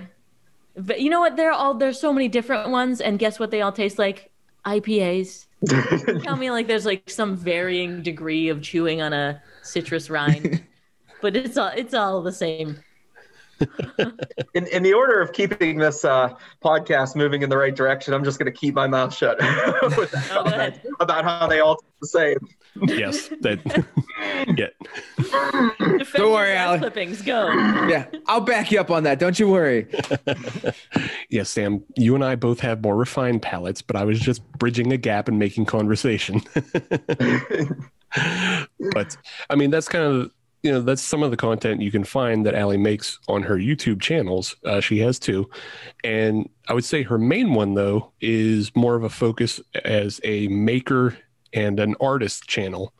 but you know what? They're all there's so many different ones, and guess what? They all taste like IPAs. Tell me like there's like some varying degree of chewing on a citrus rind, but it's all it's all the same. In, in the order of keeping this uh, podcast moving in the right direction, I'm just going to keep my mouth shut with that Oh, go comment ahead. about how they all taste the same. Yes. That, yeah. Defend Don't worry, your clippings, go. Yeah, I'll back you up on that. Don't you worry. Yes, Sam, you and I both have more refined palates, but I was just bridging a gap and making conversation. but I mean, that's kind of you know that's some of the content you can find that Ali makes on her YouTube channels. Uh, she has two, and I would say her main one though is more of a focus as a maker and an artist channel,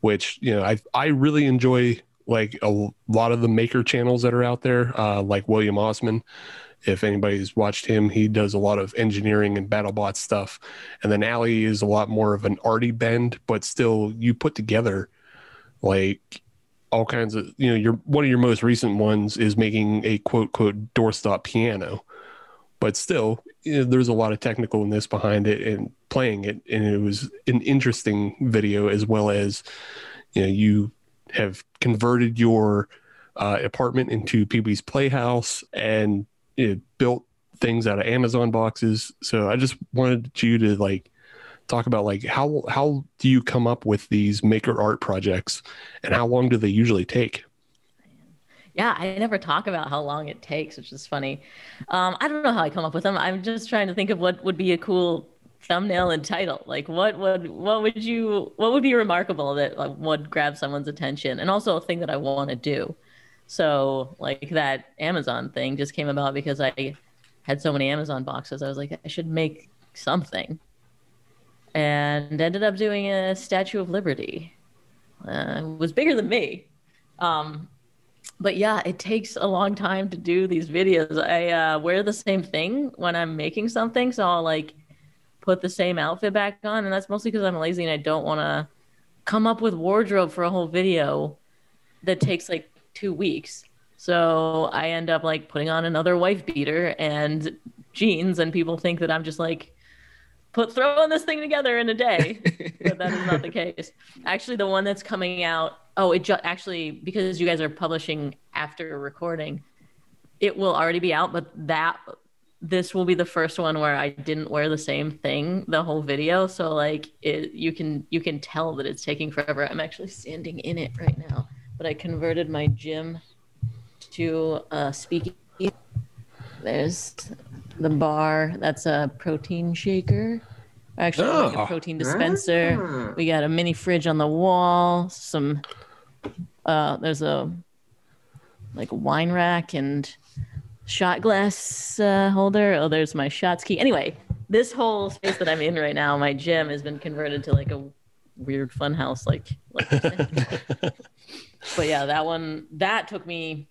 which you know I I really enjoy like a lot of the maker channels that are out there, uh, like William Osman If anybody's watched him, he does a lot of engineering and BattleBot stuff. And then Ali is a lot more of an arty bend, but still you put together like all kinds of you know your one of your most recent ones is making a quote quote doorstop piano. But still you know, there's a lot of technicalness behind it and playing it. And it was an interesting video as well as you know you have converted your uh, apartment into pee-wee's playhouse and know, built things out of amazon boxes. So i just wanted you to like talk about like how how do you come up with these maker art projects and how long do they usually take Yeah, I never talk about how long it takes, which is funny. Um, I don't know how I come up with them. I'm just trying to think of what would be a cool thumbnail and title. Like, what would what would you what would be remarkable that like, would grab someone's attention, and also a thing that I want to do. So, like that Amazon thing just came about because I had so many Amazon boxes. I was like, I should make something, and ended up doing a Statue of Liberty. Uh, it was bigger than me. Um, but yeah, it takes a long time to do these videos. I uh, wear the same thing when I'm making something, so I'll like put the same outfit back on, and that's mostly because I'm lazy and I don't want to come up with wardrobe for a whole video that takes like two weeks. So I end up like putting on another wife beater and jeans, and people think that I'm just like put throwing this thing together in a day, but that is not the case. Actually, the one that's coming out, oh, it ju- actually because you guys are publishing after recording, it will already be out. But that this will be the first one where I didn't wear the same thing the whole video, so like it, you can you can tell that it's taking forever. I'm actually standing in it right now, but I converted my gym to a speakeasy. There's the bar. That's a protein shaker. Actually, like Oh. a protein dispenser. We got a mini fridge on the wall. Some. Uh, there's a like wine rack and shot glass uh, holder. Oh, there's my shot ski. Anyway, this whole space that I'm in right now, my gym, has been converted to like a weird fun house. Like, like but yeah, that one that took me.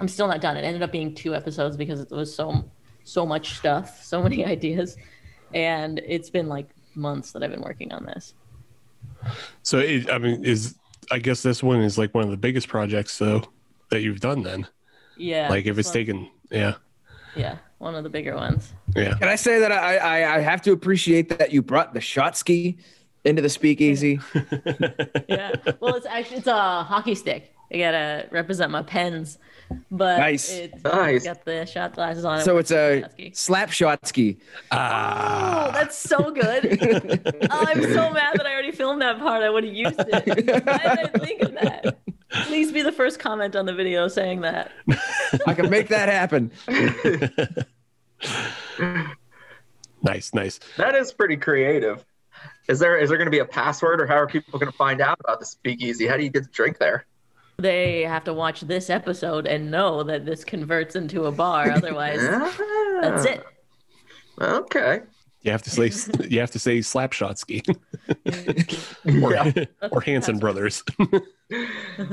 I'm still not done. It ended up being two episodes because it was so so much stuff, so many ideas, and it's been like months that I've been working on this. so it, i mean is i guess this one is like one of the biggest projects though that you've done then Yeah, like if it's one- taken yeah yeah one of the bigger ones. yeah Can I say that I, I I have to appreciate that you brought the shot ski into the speakeasy? yeah. Well, it's actually it's a hockey stick. I gotta represent my pens, but Nice. It's, Nice. got the shot glasses on. it So with it's a the ski. slap shot ski. Ah. Oh, that's so good. oh, I'm so mad that I already filmed that part. I would have used it. Why did I think of that? Please be the first comment on the video saying that. I can make that happen. nice nice That is pretty creative. Is there is there going to be a password, or how are people going to find out about the speakeasy? How do you get to drink there? They have to watch this episode and know that this converts into a bar. Otherwise, that's it. Ah, Okay. you have to say you have to say slapshot ski or, Yeah. or hanson brothers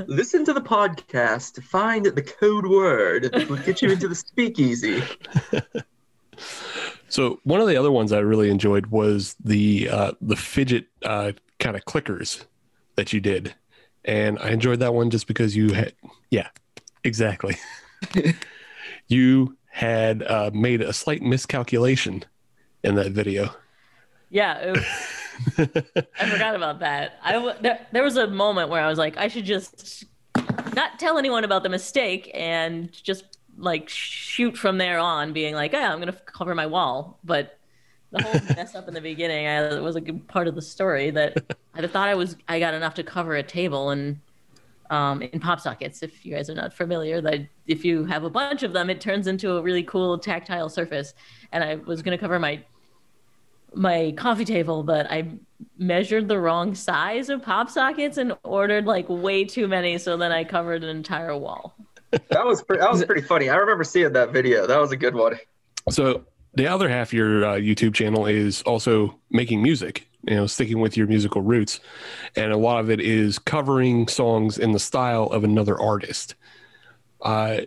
Listen to the podcast to find the code word that will get you into the speakeasy. So one of the other ones I really enjoyed was the uh, the fidget uh, kind of clickers that you did, and I enjoyed that one just because you had yeah, exactly. you had uh, made a slight miscalculation in that video. Yeah, it- I forgot about that. I there, there was a moment where I was like, I should just not tell anyone about the mistake and just like shoot from there on, being like, yeah, I'm gonna cover my wall. But the whole mess up in the beginning, I, it was a good part of the story that I thought I was I got enough to cover a table and um, in pop sockets. If you guys are not familiar, that if you have a bunch of them, it turns into a really cool tactile surface. And I was gonna cover my my coffee table, but I measured the wrong size of pop sockets and ordered like way too many, so then I covered an entire wall. That was pre- that was pretty funny. I remember seeing that video. That was a good one. So the other half of your uh, YouTube channel is also making music, you know, sticking with your musical roots. And a lot of it is covering songs in the style of another artist. Uh,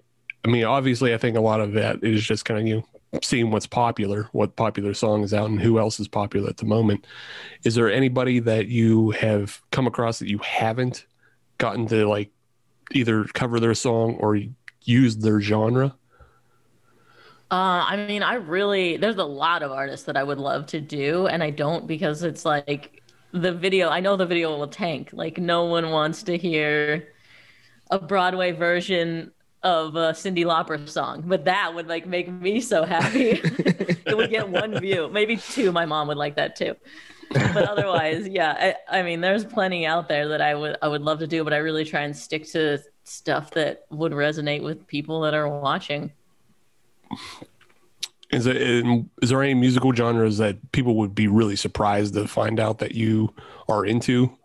I mean, obviously, I think a lot of that is just kind of you know, seeing what's popular, what popular song is out, and who else is popular at the moment. Is there anybody that you have come across that you haven't gotten to like either cover their song or use their genre? Uh, I mean, I really there's a lot of artists that I would love to do, and I don't because it's like the video. I know the video will tank. Like no one wants to hear a Broadway version of a Cyndi Lauper song, but that would like make me so happy. it would get one view, maybe two. My mom would like that too. But otherwise, yeah, I, I mean, there's plenty out there that I would I would love to do, but I really try and stick to stuff that would resonate with people that are watching. Is it is there any musical genres that people would be really surprised to find out that you are into?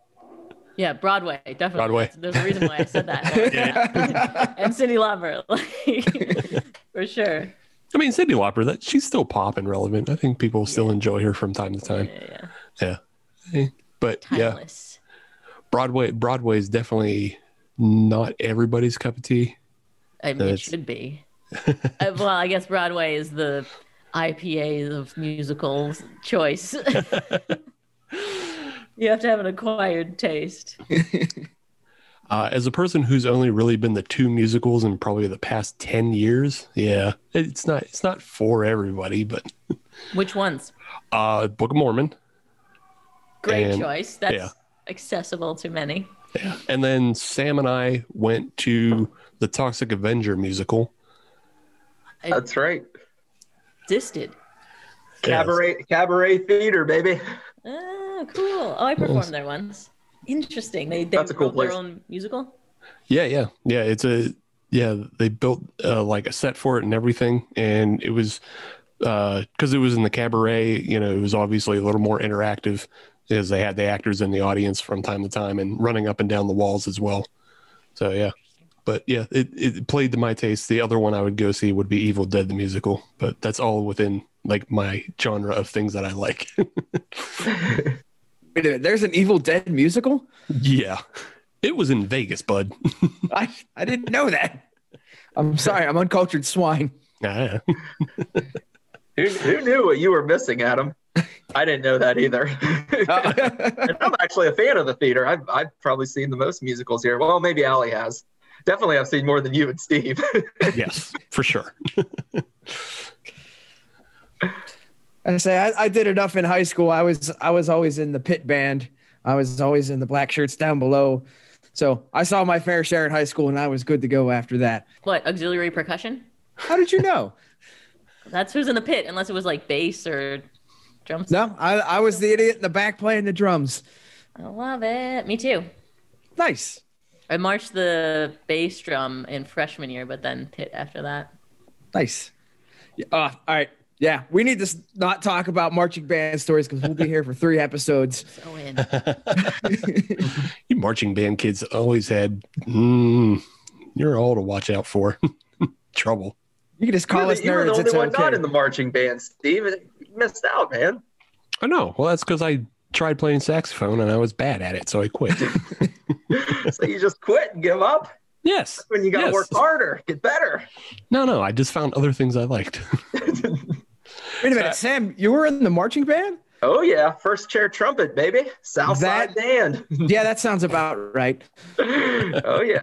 Yeah, Broadway, definitely. Broadway. There's a reason why I said that. yeah. and Cyndi Lauper, like, for sure. I mean, Cyndi Lauper, that she's still pop and relevant. I think people still enjoy her from time to time. Yeah, yeah. Yeah, eh, but Timeless. yeah, Broadway. Broadway is definitely not everybody's cup of tea. I mean, it should be. uh, well, I guess Broadway is the IPA of musicals choice. you have to have an acquired taste. Uh, as a person who's only really been the two musicals in probably the past ten years, yeah, it's not it's not for everybody. But Which ones? uh, Book of Mormon, Great And- choice. That's yeah. accessible to many. and then Sam and I went to the Toxic Avenger musical. That's right. Disted. Cabaret, cabaret theater, baby. Oh, cool. Oh, I performed there once. Interesting. They, they That's a cool wrote their place. own musical. Yeah, yeah, yeah. It's a yeah. They built uh, like a set for it and everything, and it was because it was in the cabaret. You know, it was obviously a little more interactive, as they had the actors in the audience from time to time and running up and down the walls as well. So yeah, but yeah, it it played to my taste. The other one I would go see would be Evil Dead the musical, but that's all within like my genre of things that I like. Wait a minute, there's an Evil Dead musical? yeah, it was in Vegas, bud. I, I didn't know that. I'm sorry, I'm uncultured swine. Ah. Who, who knew what you were missing, Adam? I didn't know that either. and I'm actually a fan of the theater. I've, I've probably seen the most musicals here. Well, maybe Ali has. Definitely, I've seen more than you and Steve. yes, for sure. I say I, I did enough in high school. I was I was always in the pit band. I was always in the black shirts down below. So I saw my fair share in high school, and I was good to go after that. What, auxiliary percussion? How did you know? That's who's in the pit, unless it was like bass or drums. no, I, I was the idiot in the back playing the drums. I love it. Me too. Nice. I marched the bass drum in freshman year, but then pit after that. Nice. Yeah, uh, all right. Yeah, we need to not talk about marching band stories because we'll be here for three episodes. So in. you marching band kids always had mm, you're all to watch out for trouble You can just call you were us the, You're the only It's one not in the marching band, Steve. You missed out, man. i know well that's because i tried playing saxophone and i was bad at it so i quit so you just quit and give up yes when you got to yes. work harder, get better. no no i just found other things i liked Wait a minute, uh, Sam. You were in the marching band? Oh yeah, first chair trumpet, baby. Southside That- band. Yeah, that sounds about right. oh yeah.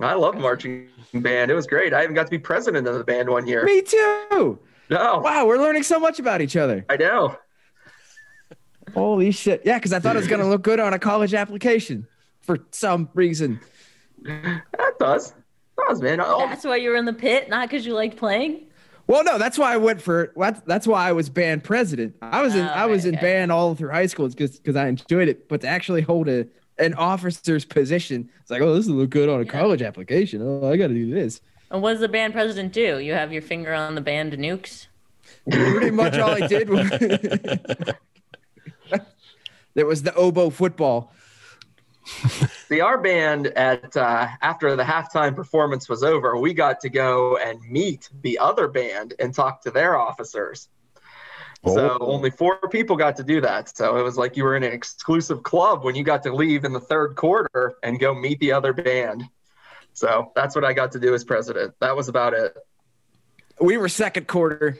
I love marching band. It was great. I even got to be president of the band one year. Me too. No, Wow, we're learning so much about each other. I know. Holy shit. Yeah, because I thought it was going to look good on a college application for some reason. That does. does, man. Oh, That's why you were in the pit, not because you liked playing. Well, no, that's why I went for what that's why I was band president. I was in Oh, I was right, in okay. band all through high school because because I enjoyed it, but to actually hold a an officer's position, it's like, oh, this will look good on a college application. Oh, I got to do this. And what does the band president do? You have your finger on the band nukes. Pretty much all I did was there was the oboe football. See, our band at uh, after the halftime performance was over, we got to go and meet the other band and talk to their officers. So only four people got to do that. So it was like you were in an exclusive club when you got to leave in the third quarter and go meet the other band. So that's what I got to do as president. That was about it. We were second quarter.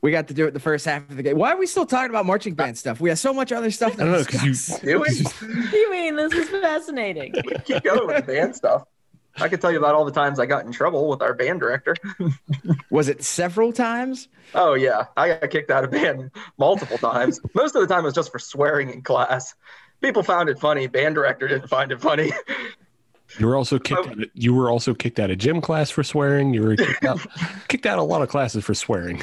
We got to do it the first half of the game. Why are we still talking about marching band stuff? We have so much other stuff. I don't know because you. You mean this is fascinating? Keep going with the band stuff. I could tell you about all the times I got in trouble with our band director. Was it several times? Oh yeah, I got kicked out of band multiple times. Most of the time it was just for swearing in class. People found it funny. Band director didn't find it funny. You were also kicked. Oh. Out of, you were also kicked out of gym class for swearing. You were kicked out, kicked out of a lot of classes for swearing.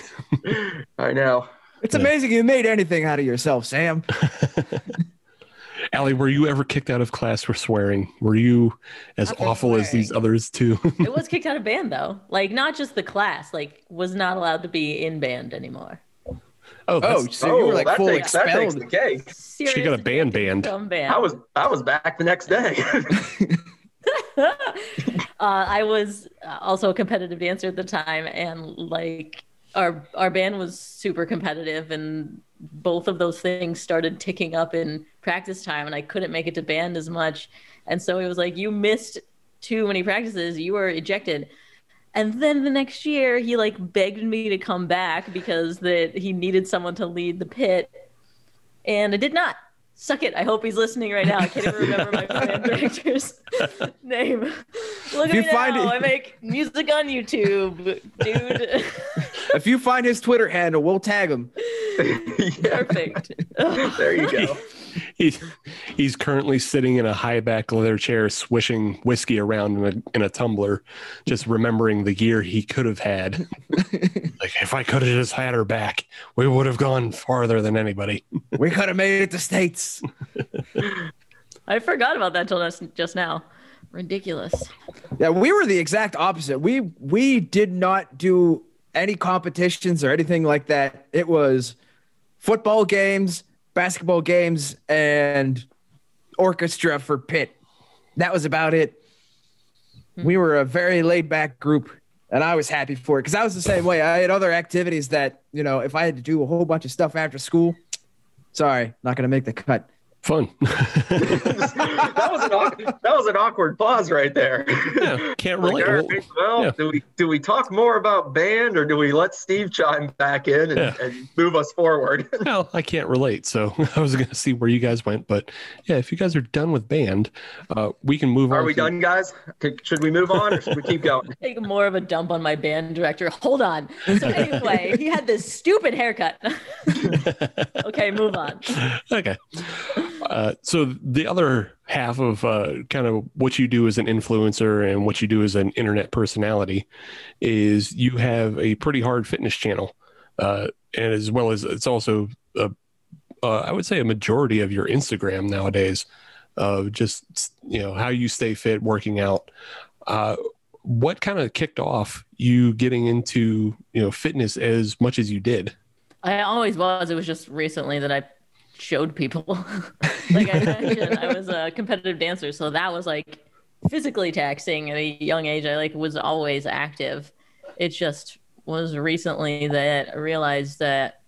I know. It's amazing you made anything out of yourself, Sam. Ali, were you ever kicked out of class for swearing? Were you as Not for awful as these others too? it was kicked out of band though. Like not just the class, like was not allowed to be in band anymore. oh, oh that's, Oh, so you were oh, like that full takes, that takes the cake. Seriously, got a band banned. Band. I was I was back the next day. uh, I was uh, also a competitive dancer at the time, and like our our band was super competitive, and both of those things started ticking up in practice time, and I couldn't make it to band as much, and so it was like you missed too many practices, you were ejected. And then the next year, he like begged me to come back because that he needed someone to lead the pit, and I did not. Suck it. I hope he's listening right now. I can't even remember my band director's name. Look at me now. it- I make music on YouTube, dude. If you find his Twitter handle, we'll tag him. yeah, Perfect. there you go. he's he's currently sitting in a high back leather chair, swishing whiskey around in a in a tumbler, just remembering the year he could have had. like if I could have just had her back, we would have gone farther than anybody. We could have made it to states. I forgot about that till just, just now. Ridiculous. Yeah, we were the exact opposite. We we did not do any competitions or anything like that. It was football games, basketball games, and orchestra for pit. That was about it. We were a very laid back group, and I was happy for it because I was the same way. I had other activities that you know, if I had to do a whole bunch of stuff after school, sorry, not gonna make the cut. Fun. that was an awkward, that was an awkward pause right there. yeah, can't Like, relate. all Well, right, well, yeah. do we do we talk more about band or do we let Steve chime back in and, Yeah. and move us forward? well, I can't relate, so I was going to see where you guys went, but yeah, if you guys are done with band, uh, we can move on. Are we to- done, guys? Should we move on or should we keep going? Take more of a dump on my band director. Hold on. So anyway, he had this stupid haircut. okay, move on. okay. Uh, so the other half of uh, kind of what you do as an influencer and what you do as an internet personality is you have a pretty hard fitness channel, uh, and as well as it's also a, uh, I would say a majority of your Instagram nowadays of just you know how you stay fit, working out. Uh, what kind of kicked off you getting into you know fitness as much as you did? I always was. It was just recently that I showed people. like I mentioned, I was a competitive dancer, so that was like physically taxing at a young age. I like was always active. It just was recently that I realized that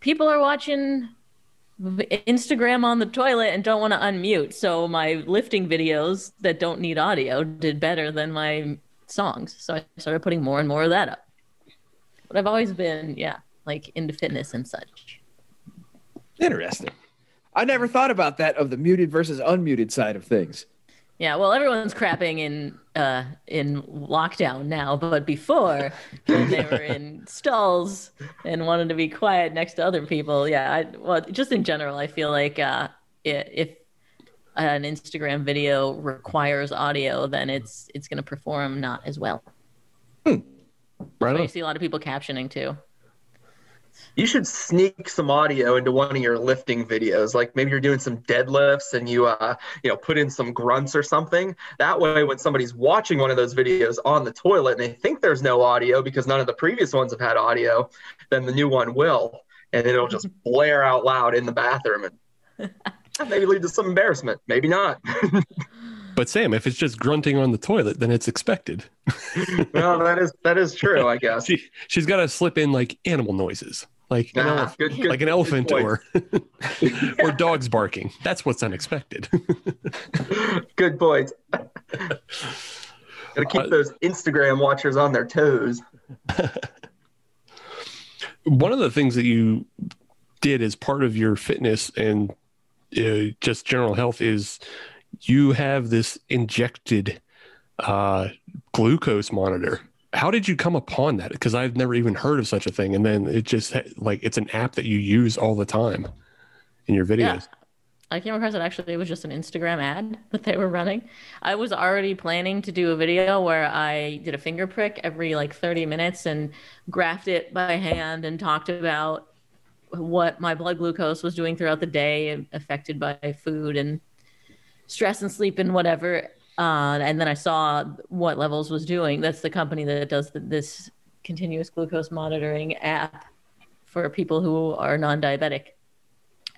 people are watching Instagram on the toilet and don't want to unmute. So my lifting videos that don't need audio did better than my songs. So I started putting more and more of that up. But I've always been, yeah, like into fitness and such. Interesting. I never thought about that of the muted versus unmuted side of things. Yeah, well, everyone's crapping in uh, in lockdown now, but before when they were in stalls and wanted to be quiet next to other people, yeah. I, well, just in general, I feel like uh, if an Instagram video requires audio, then it's it's going to perform not as well. Right I on. see a lot of people captioning too. You should sneak some audio into one of your lifting videos. Like maybe you're doing some deadlifts and you uh you know put in some grunts or something. That way when somebody's watching one of those videos on the toilet and they think there's no audio because none of the previous ones have had audio, then the new one will. And it'll just blare out loud in the bathroom and maybe lead to some embarrassment. Maybe not. But Sam, if it's just grunting on the toilet, then it's expected. well, that is that is true, I guess. She she's got to slip in like animal noises, like an Ah, elef- good- good- like an elephant or or dogs barking. That's what's unexpected. Good point. Gotta keep Uh, those Instagram watchers on their toes. one of the things that you did as part of your fitness and uh, just general health is you have this injected uh, glucose monitor. How did you come upon that? Because I've never even heard of such a thing. And then it just like it's an app that you use all the time in your videos. Yeah. I came across it actually. It was just an Instagram ad that they were running. I was already planning to do a video where I did a finger prick every like 30 minutes and graphed it by hand and talked about what my blood glucose was doing throughout the day, affected by food and stress and sleep and whatever. Uh, and then I saw what Levels was doing. That's the company that does the, this continuous glucose monitoring app for people who are non-diabetic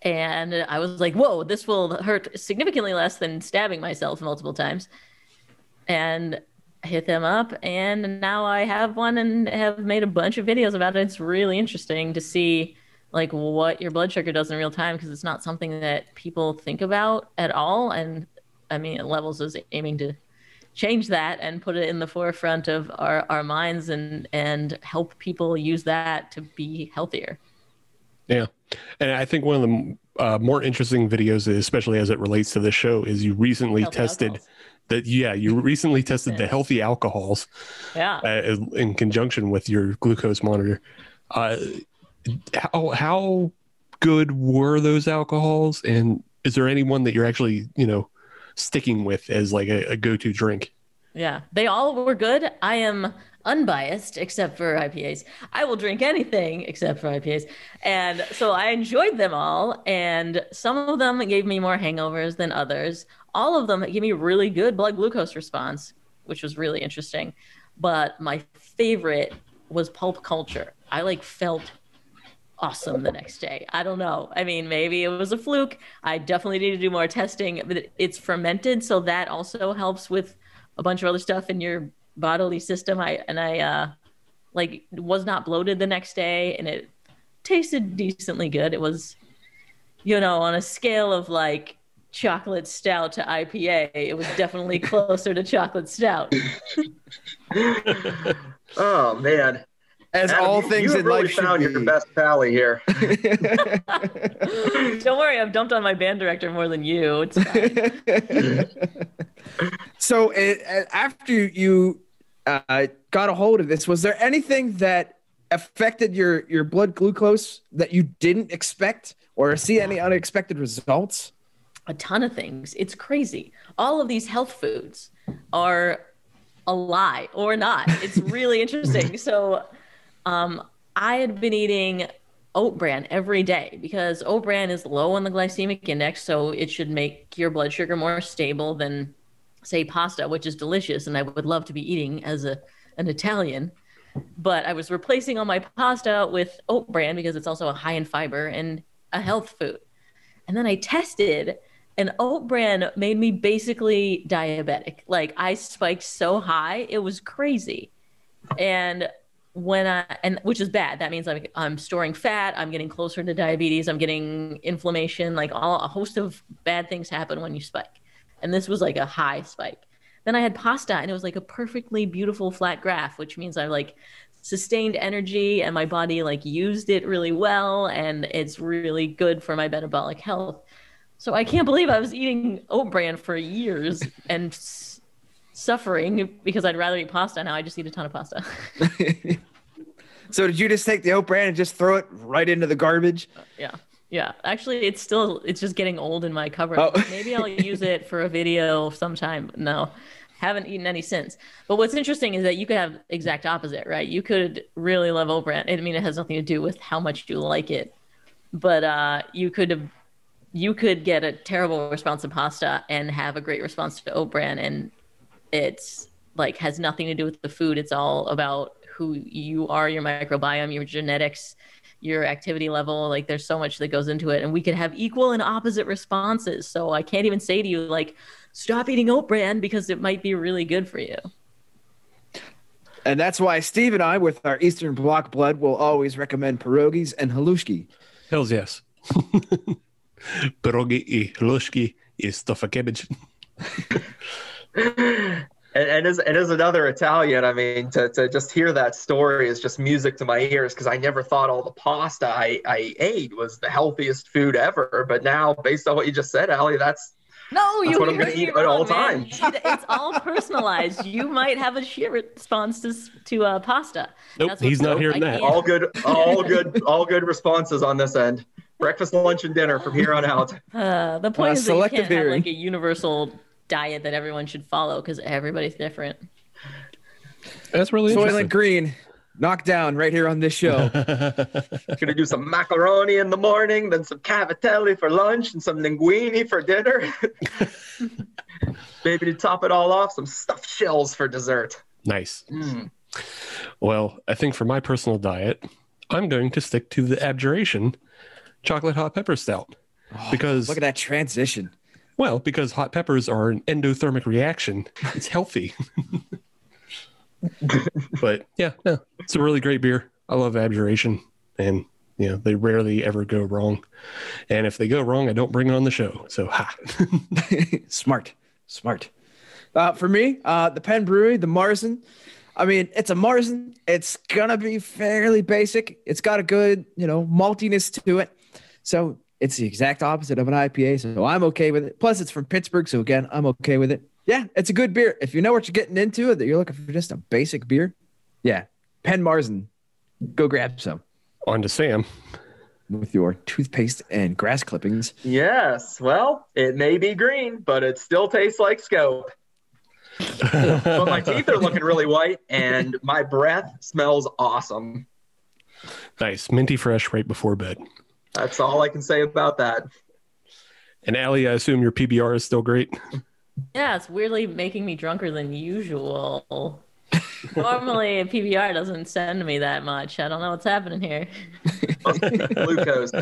and I was like, "Whoa, this will hurt significantly less than stabbing myself multiple times." And I hit them up, and now I have one and have made a bunch of videos about it. It's really interesting to see like what your blood sugar does in real time because it's not something that people think about at all. And I mean, Levels is aiming to change that and put it in the forefront of our, our minds and and help people use that to be healthier. Yeah. And I think one of the uh, more interesting videos, especially as it relates to this show, is you recently Healthy tested alcohols. that. Yeah, you recently tested the healthy alcohols Yeah. uh, in conjunction with your glucose monitor. Uh, how how good were those alcohols, and is there any one that you're actually you know sticking with as like a, a go to drink? Yeah, they all were good. I am unbiased except for IPAs. I will drink anything except for IPAs. And so I enjoyed them all. And some of them gave me more hangovers than others. All of them gave me really good blood glucose response, which was really interesting. But my favorite was pulp culture. I like felt awesome the next day. I don't know. I mean, maybe it was a fluke. I definitely need to do more testing, but it's fermented, so that also helps with a bunch of other stuff in your bodily system. I and I uh like was not bloated the next day and it tasted decently good. It was you know, on a scale of like chocolate stout to IPA, it was definitely closer to chocolate stout. Oh man. As Adam, all you- things you in really life should found be. your best pally here. Don't worry, I've dumped on my band director more than you. It's fine. so it, after you uh, got a hold of this, was there anything that affected your your blood glucose that you didn't expect, or see any unexpected results? a ton of things. It's crazy. All of these health foods are a lie or not. It's really interesting. So, um, I had been eating oat bran every day because oat bran is low on the glycemic index, so it should make your blood sugar more stable than, say, pasta, which is delicious and I would love to be eating as a an Italian. But I was replacing all my pasta with oat bran because it's also a high in fiber and a health food. And then I tested, and oat bran made me basically diabetic. Like I spiked so high, it was crazy. And when I and which is bad. That means I'm I'm storing fat. I'm getting closer to diabetes. I'm getting inflammation. Like all a host of bad things happen when you spike. And this was like a high spike. Then I had pasta, and it was like a perfectly beautiful flat graph, which means I like sustained energy and my body like used it really well and it's really good for my metabolic health so i can't believe i was eating oat bran for years and suffering because i'd rather eat pasta now. I just eat a ton of pasta. So did you just take the oat bran and just throw it right into the garbage? yeah. Yeah. Actually it's still it's just getting old in my cupboard. Oh. maybe i'll use it for a video sometime no. Haven't eaten any since. But what's interesting is that you could have exact opposite right? You could really love oat bran. I mean it has nothing to do with how much you like it but uh you could have you could get a terrible response to pasta and have a great response to oat bran and it's like has nothing to do with the food it's all about who you are your microbiome your genetics your activity level like there's so much that goes into it and we could have equal and opposite responses so i can't even say to you like stop eating oat bran because it might be really good for you And that's why Steve and I, with our Eastern Bloc blood, will always recommend pierogies and halushki. Hells yes. Pierogi i halushki is stuff of cabbage. And, and as and as another Italian, I mean, to, to just hear that story is just music to my ears because I never thought all the pasta I, I ate was the healthiest food ever. But now, based on what you just said, Ali, that's No, That's you what I'm gonna eat at all man. times. It's all personalized. You might have a sheer response to s- to uh, pasta. Nope, he's not I hearing that. all good, all good, all good responses on this end. Breakfast, lunch, and dinner from here on out. Uh, the point Uh, is that you can't have like a universal diet that everyone should follow because everybody's different. That's really Soylent interesting. Green, knocked down right here on this show. Gonna do some macaroni in the morning, then some cavatelli for lunch, and some linguine for dinner. Maybe to top it all off, some stuffed shells for dessert. nice. Mm. Well, I think for my personal diet, I'm going to stick to the abjuration chocolate hot pepper stout. because Look at that transition. Well, because hot peppers are an endothermic reaction. It's healthy. but yeah, no, it's a really great beer. I love abjuration and you know, they rarely ever go wrong. And if they go wrong, I don't bring it on the show. So ha. smart, smart. Uh, for me, uh, the Penn Brewery, the Marzen. I mean, it's a Marzen. It's gonna be fairly basic. It's got a good, you know, maltiness to it. So it's the exact opposite of an IPA. So I'm okay with it. Plus, it's from Pittsburgh. So again, I'm okay with it. Yeah, it's a good beer. If you know what you're getting into, that you're looking for just a basic beer, yeah, Penn Marzen, go grab some on to Sam. with your toothpaste and grass clippings. Yes, well, it may be green, but it still tastes like scope. but my teeth are looking really white, and my breath smells awesome. Nice. Minty fresh right before bed. That's all I can say about that. And Ali, I assume your PBR is still great. Yeah, it's weirdly making me drunker than usual. Normally, a PBR doesn't send me that much. I don't know what's happening here. Glucose.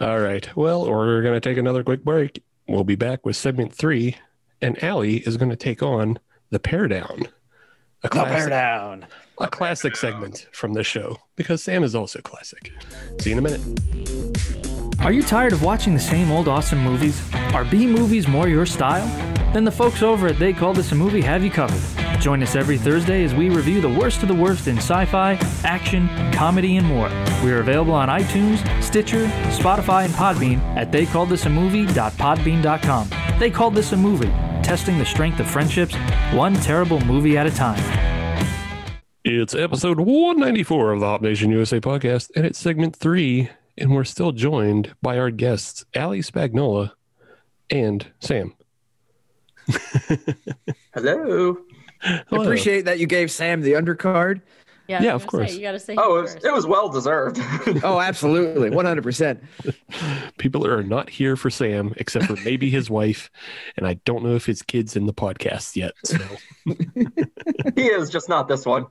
All right. Well, we're going to take another quick break. We'll be back with segment three, and Ali is going to take on the Pair Down, a classic, down. A classic segment from this show because Sam is also classic. See you in a minute. Are you tired of watching the same old awesome movies? Are B movies more your style? Then the folks over at They Call This a Movie have you covered. Join us every Thursday as we review the worst of the worst in sci fi, action, comedy, and more. We are available on iTunes, Stitcher, Spotify, and Podbean at theycalledthisamovie.podbean.com. They Called This a Movie, testing the strength of friendships, one terrible movie at a time. It's episode 194 of the Hop Nation USA podcast, and it's segment three, and we're still joined by our guests, Ali Spagnola and Sam. Hello. Hello. Appreciate that you gave Sam the undercard. Yeah, Yeah, of gonna say, course. you got to say. Oh, it was, it was well deserved. Oh, absolutely. 100%. People are not here for Sam except for maybe his wife, and I don't know if his kid's in the podcast yet. So he is just not this one.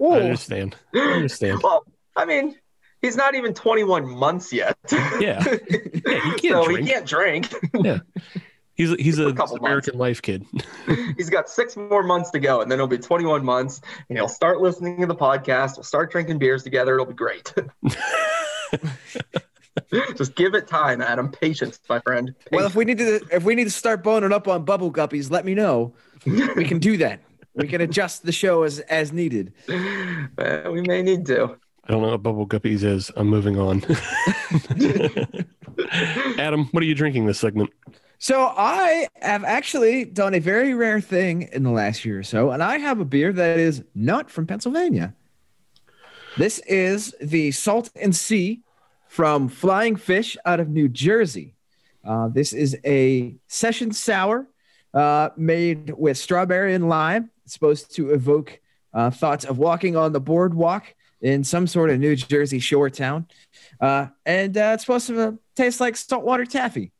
I understand. I understand. Well, I mean, he's not even 21 months yet. Yeah. Yeah, he can't so drink. he can't drink. Yeah. He's he's a, a couple American life kid. He's got six more months to go, and then it'll be 21 months, and he'll start listening to the podcast. We'll start drinking beers together. It'll be great. Just give it time, Adam. Patience, my friend. Well, if we need to if we need to start boning up on bubble guppies, let me know. We can do that. We can adjust the show as as needed. Uh, we may need to. I don't know what Bubble Guppies is. I'm moving on. Adam, what are you drinking this segment? So I have actually done a very rare thing in the last year or so, and I have a beer that is not from Pennsylvania. This is the Salt and Sea from Flying Fish out of New Jersey. Uh, this is a session sour uh, made with strawberry and lime. It's supposed to evoke uh, thoughts of walking on the boardwalk in some sort of New Jersey shore town. Uh, and uh, it's supposed to taste like saltwater taffy.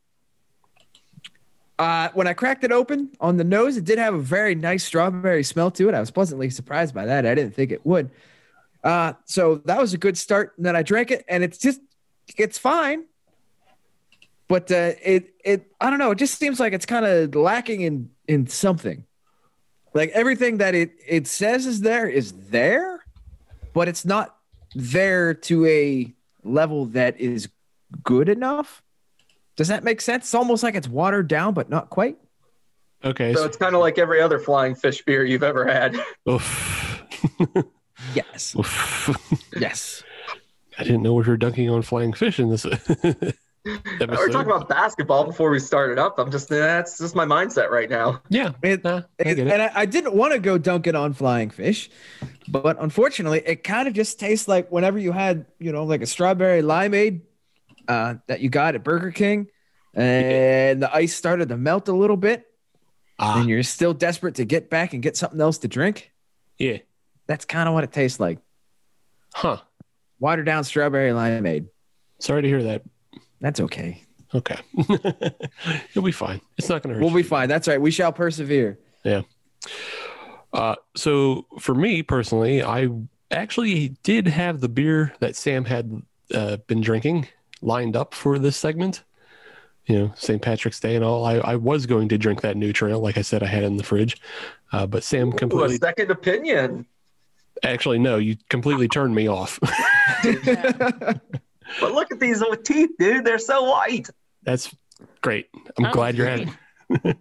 Uh, when I cracked it open on the nose, it did have a very nice strawberry smell to it. I was pleasantly surprised by that. I didn't think it would. Uh, so that was a good start. And then I drank it, and it's just, it's fine. But uh, it, it, I don't know. It just seems like it's kind of lacking in in something. Like everything that it it says is there is there, but it's not there to a level that is good enough. Does that make sense? It's almost like it's watered down, but not quite. Okay. So it's kind of like every other flying fish beer you've ever had. Oof. Yes. Oof. Yes. I didn't know we were dunking on flying fish in this episode. We were talking about basketball before we started up. I'm just eh, that's just my mindset right now. yeah. It- Nah, I it. and I, I didn't want to go dunking on flying fish, but unfortunately, it kind of just tastes like whenever you had, you know, like a strawberry limeade uh, that you got at Burger King, and the ice started to melt a little bit, Ah, and you're still desperate to get back and get something else to drink. yeah. That's kind of what it tastes like. Huh. Watered down strawberry limeade. Sorry to hear that. That's okay. Okay. You'll be fine. It's not going to hurt We'll you. be fine. That's right. We shall persevere. Yeah. Uh, so for me personally, I actually did have the beer that Sam had uh, been drinking lined up for this segment. You know, St. Patrick's Day and all. I, I was going to drink that New Trail, like I said, I had it in the fridge. Uh, but Sam Ooh, a completely, second opinion. actually, no, you completely turned me off. But look at these with teeth, dude. They're so white. That's great. I'm Oh, glad you're great. having.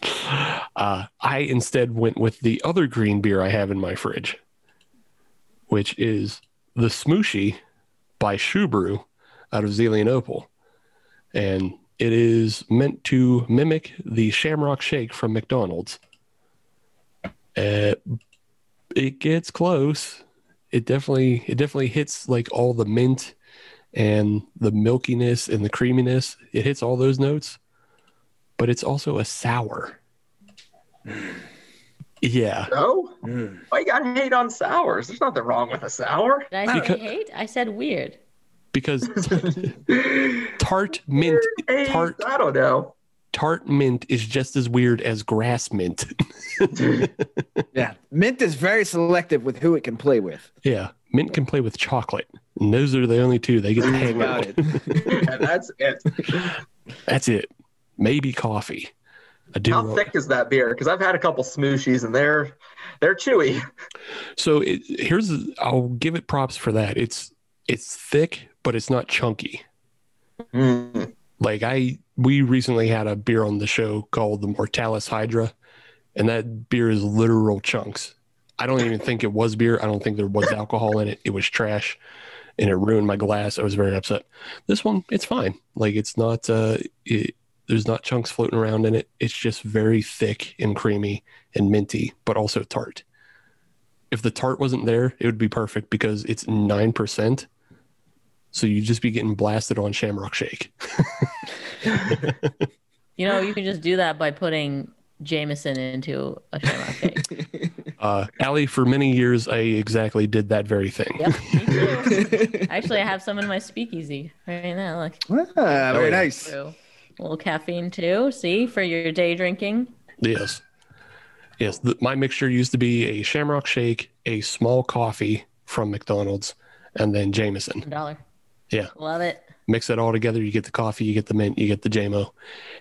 uh, I instead went with the other green beer I have in my fridge, which is the Smooshy by ShuBrew out of Zelienople, and it is meant to mimic the Shamrock Shake from McDonald's. Uh, it gets close. It definitely it definitely hits like all the mint and the milkiness and the creaminess. It hits all those notes, but it's also a sour. Yeah. No? Why you gotta hate on sours? There's nothing wrong with a sour. Did I say Because- hate? I said weird. Because tart mint Hey, tart I don't know. tart mint is just as weird as grass mint. Yeah. Mint is very selective with who it can play with. yeah. Mint can play with chocolate. And those are the only two they get to hang out. it. And that's it. That's it. Maybe coffee. I do How want- thick is that beer? Because I've had a couple smooshies and they're they're chewy. So it, here's I'll give it props for that. It's it's thick, but it's not chunky. Mm. Like I we recently had a beer on the show called the Mortalis Hydra, and that beer is literal chunks. I don't even think it was beer. I don't think there was alcohol in it. It was trash, and it ruined my glass. I was very upset. This one, it's fine. Like it's not. Uh, it, there's not chunks floating around in it. It's just very thick and creamy and minty, but also tart. If the tart wasn't there, it would be perfect because it's nine percent. So you'd just be getting blasted on Shamrock Shake. You know, you can just do that by putting Jameson into a shamrock Shake. Uh, Ali, for many years, I exactly did that very thing. Yep. Actually, I have some in my speakeasy right now. Look, Ah, very yeah. nice. a little caffeine too. See, for your day drinking. Yes. Yes. The, my mixture used to be a Shamrock Shake, a small coffee from McDonald's, and then Jameson. Dollar. Yeah. Love it. Mix it all together. You get the coffee, you get the mint, you get the JMO.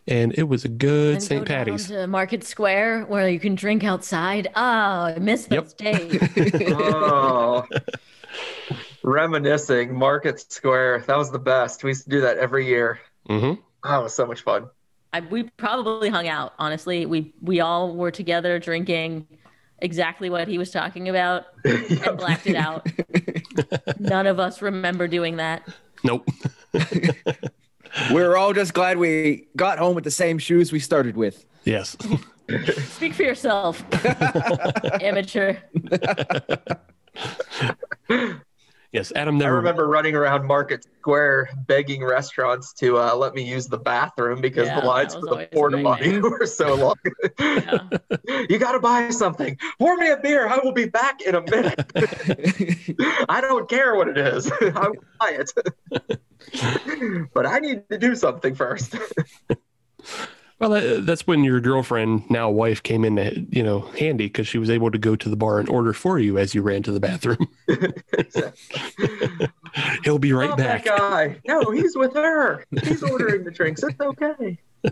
And it was a good St. go Patty's. to Market Square where you can drink outside. Oh, I miss those days. Oh. Reminiscing Market Square. That was the best. We used to do that every year. hmm That was so much fun. I, we probably hung out. Honestly, we we all were together drinking exactly what he was talking about and blacked it out. None of us remember doing that. Nope. We're all just glad we got home with the same shoes we started with. yes. Speak for yourself, amateur. Yes. Adam I remember running around Market Square begging restaurants to uh, let me use the bathroom because Yeah, the lines for the porta potty were so long. Yeah. you got to buy something. Pour me a beer. I will be back in a minute. I don't care what it is. I will buy it. but I need to do something first. Well, that, that's when your girlfriend, now wife, came in, to, you know, handy because she was able to go to the bar and order for you as you ran to the bathroom. He'll be right Not back. That guy. No, he's with her. He's ordering the drinks. It's okay.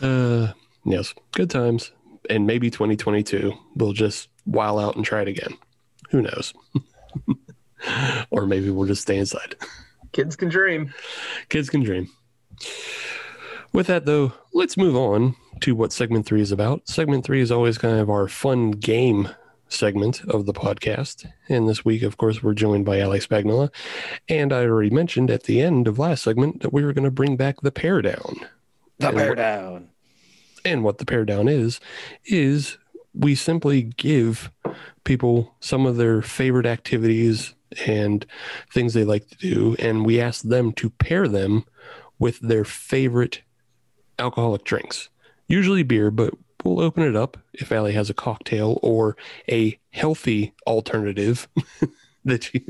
Uh, yes, good times. And maybe 2022, we'll just while out and try it again. Who knows? or maybe we'll just stay inside. Kids can dream. Kids can dream. With that, though, let's move on to what segment three is about. Segment three is always kind of our fun game segment of the podcast. And this week, of course, we're joined by Alex Spagnola. And I already mentioned at the end of last segment that we were going to bring back the pair down. The And bear what- down. And what the pair down is, is we simply give people some of their favorite activities and things they like to do. And we ask them to pair them with their favorite alcoholic drinks, usually beer, but we'll open it up if Ali has a cocktail or a healthy alternative. That she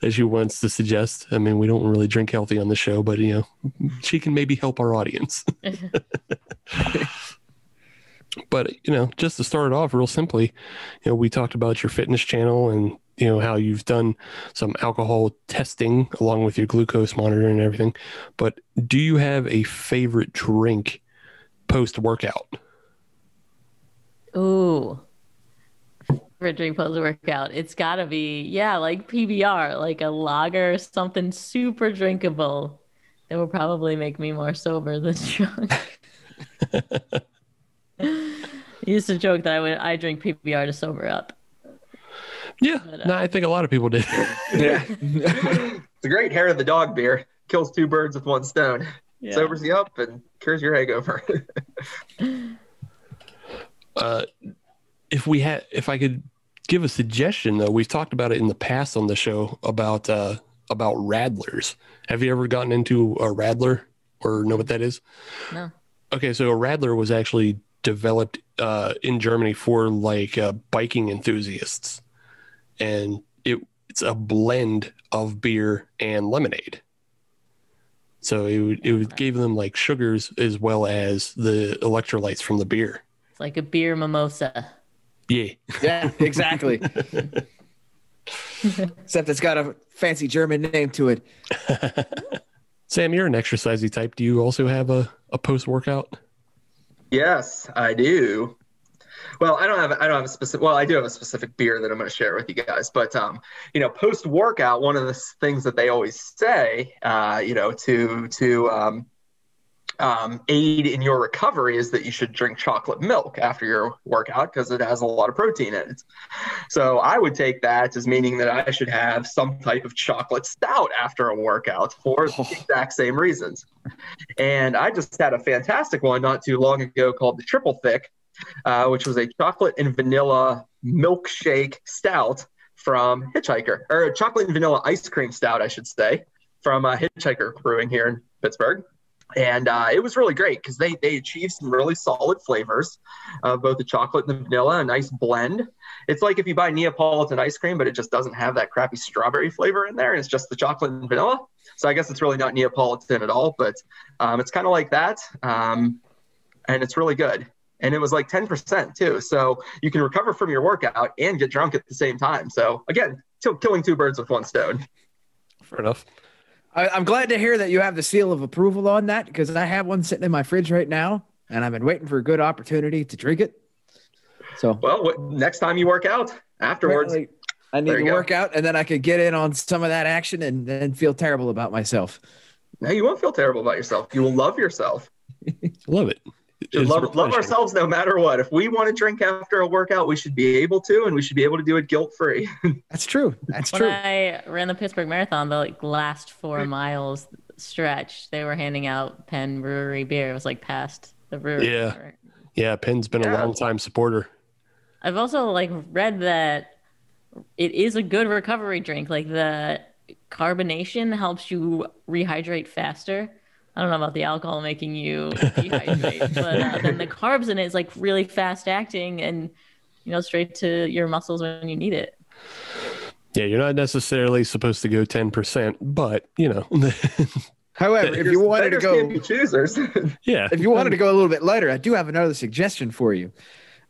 that she wants to suggest. I mean, we don't really drink healthy on the show, but you know, she can maybe help our audience. but you know just to start it off real simply you know we talked about your fitness channel and you know how you've done some alcohol testing along with your glucose monitor and everything but do you have a favorite drink post workout Ooh. For drink post workout, it's gotta be yeah, like PBR, like a lager, or something super drinkable. That will probably make me more sober than drunk. I used to joke that I would I drink PBR to sober up. Yeah But, uh, no i think a lot of people did Yeah. It's a great hair of the dog beer. Kills two birds with one stone. Yeah. Sobers you up and cures your hangover. uh if we had if i could give a suggestion though we've talked about it in the past on the show about uh about radlers have you ever gotten into a radler or know what that is No. Okay, so a Radler was actually developed uh, in Germany for like uh, biking enthusiasts, and it it's a blend of beer and lemonade. So it would, it would give them like sugars as well as the electrolytes from the beer. It's like a beer mimosa. Yeah, Yeah, exactly. Except it's got a fancy German name to it. Sam, you're an exercisey type. Do you also have a, a post workout? yes, I do. Well, I don't have I don't have a specific. Well, I do have a specific beer that I'm going to share with you guys. But um, you know, post workout, one of the things that they always say, uh, you know, to to um, um, aid in your recovery is that you should drink chocolate milk after your workout because it has a lot of protein in it. So I would take that as meaning that I should have some type of chocolate stout after a workout for the exact same reasons. And I just had a fantastic one not too long ago called the Triple Thick, uh, which was a chocolate and vanilla milkshake stout from Hitchhiker, or a chocolate and vanilla ice cream stout, I should say, from uh, Hitchhiker Brewing here in Pittsburgh. And uh, it was really great because they, they achieved some really solid flavors, uh, both the chocolate and the vanilla, a nice blend. It's like if you buy Neapolitan ice cream, but it just doesn't have that crappy strawberry flavor in there, and it's just the chocolate and vanilla. So I guess it's really not Neapolitan at all, but um, it's kind of like that. Um, and it's really good. And it was like 10% too. So you can recover from your workout and get drunk at the same time. So again, t- killing two birds with one stone. Fair enough. I, I'm glad to hear that you have the seal of approval on that because I have one sitting in my fridge right now, and I've been waiting for a good opportunity to drink it. So Well, what, next time you work out afterwards, I need to go. work out, and then I could get in on some of that action and then feel terrible about myself. No, you won't feel terrible about yourself. You will love yourself. Love it. Should It's love, love ourselves no matter what. If we want to drink after a workout, we should be able to, and we should be able to do it guilt free. That's true. That's When true. I ran the Pittsburgh Marathon, the like last four miles stretch, they were handing out Penn Brewery beer. It was like past the brewery. Yeah. Yeah, Penn's been a Yeah. long time supporter. I've also like read that it is a good recovery drink. Like the carbonation helps you rehydrate faster. I don't know about the alcohol making you dehydrate, but uh, then the carbs in it is like really fast acting and you know straight to your muscles when you need it. Yeah, you're not necessarily supposed to go 10%, but you know, However, if you wanted to go, choosers. yeah. if you wanted to go a little bit lighter, I do have another suggestion for you.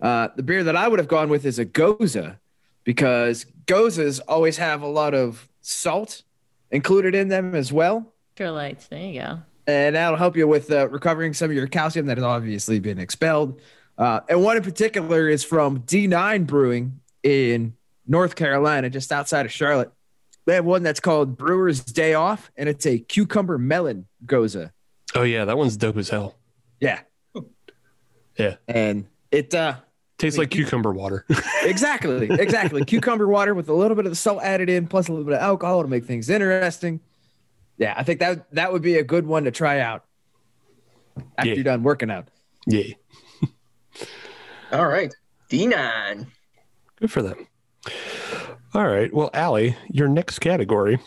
Uh, the beer that I would have gone with is a Gose because Goses always have a lot of salt included in them as well. Electrolytes, there you go. And that'll help you with uh, recovering some of your calcium that has obviously been expelled. Uh, and one in particular is from D9 Brewing in North Carolina, just outside of Charlotte. They have one that's called Brewer's Day Off, and it's a cucumber melon gose. Oh yeah, that one's dope as hell. Yeah. Yeah. And it uh Tastes like cucumber water. exactly, exactly. Cucumber water with a little bit of the salt added in, plus a little bit of alcohol to make things interesting. Yeah, I think that that would be a good one to try out after Yeah. you're done working out. yeah. All right. D9. Good for them. All right. Well, Ali, your next category,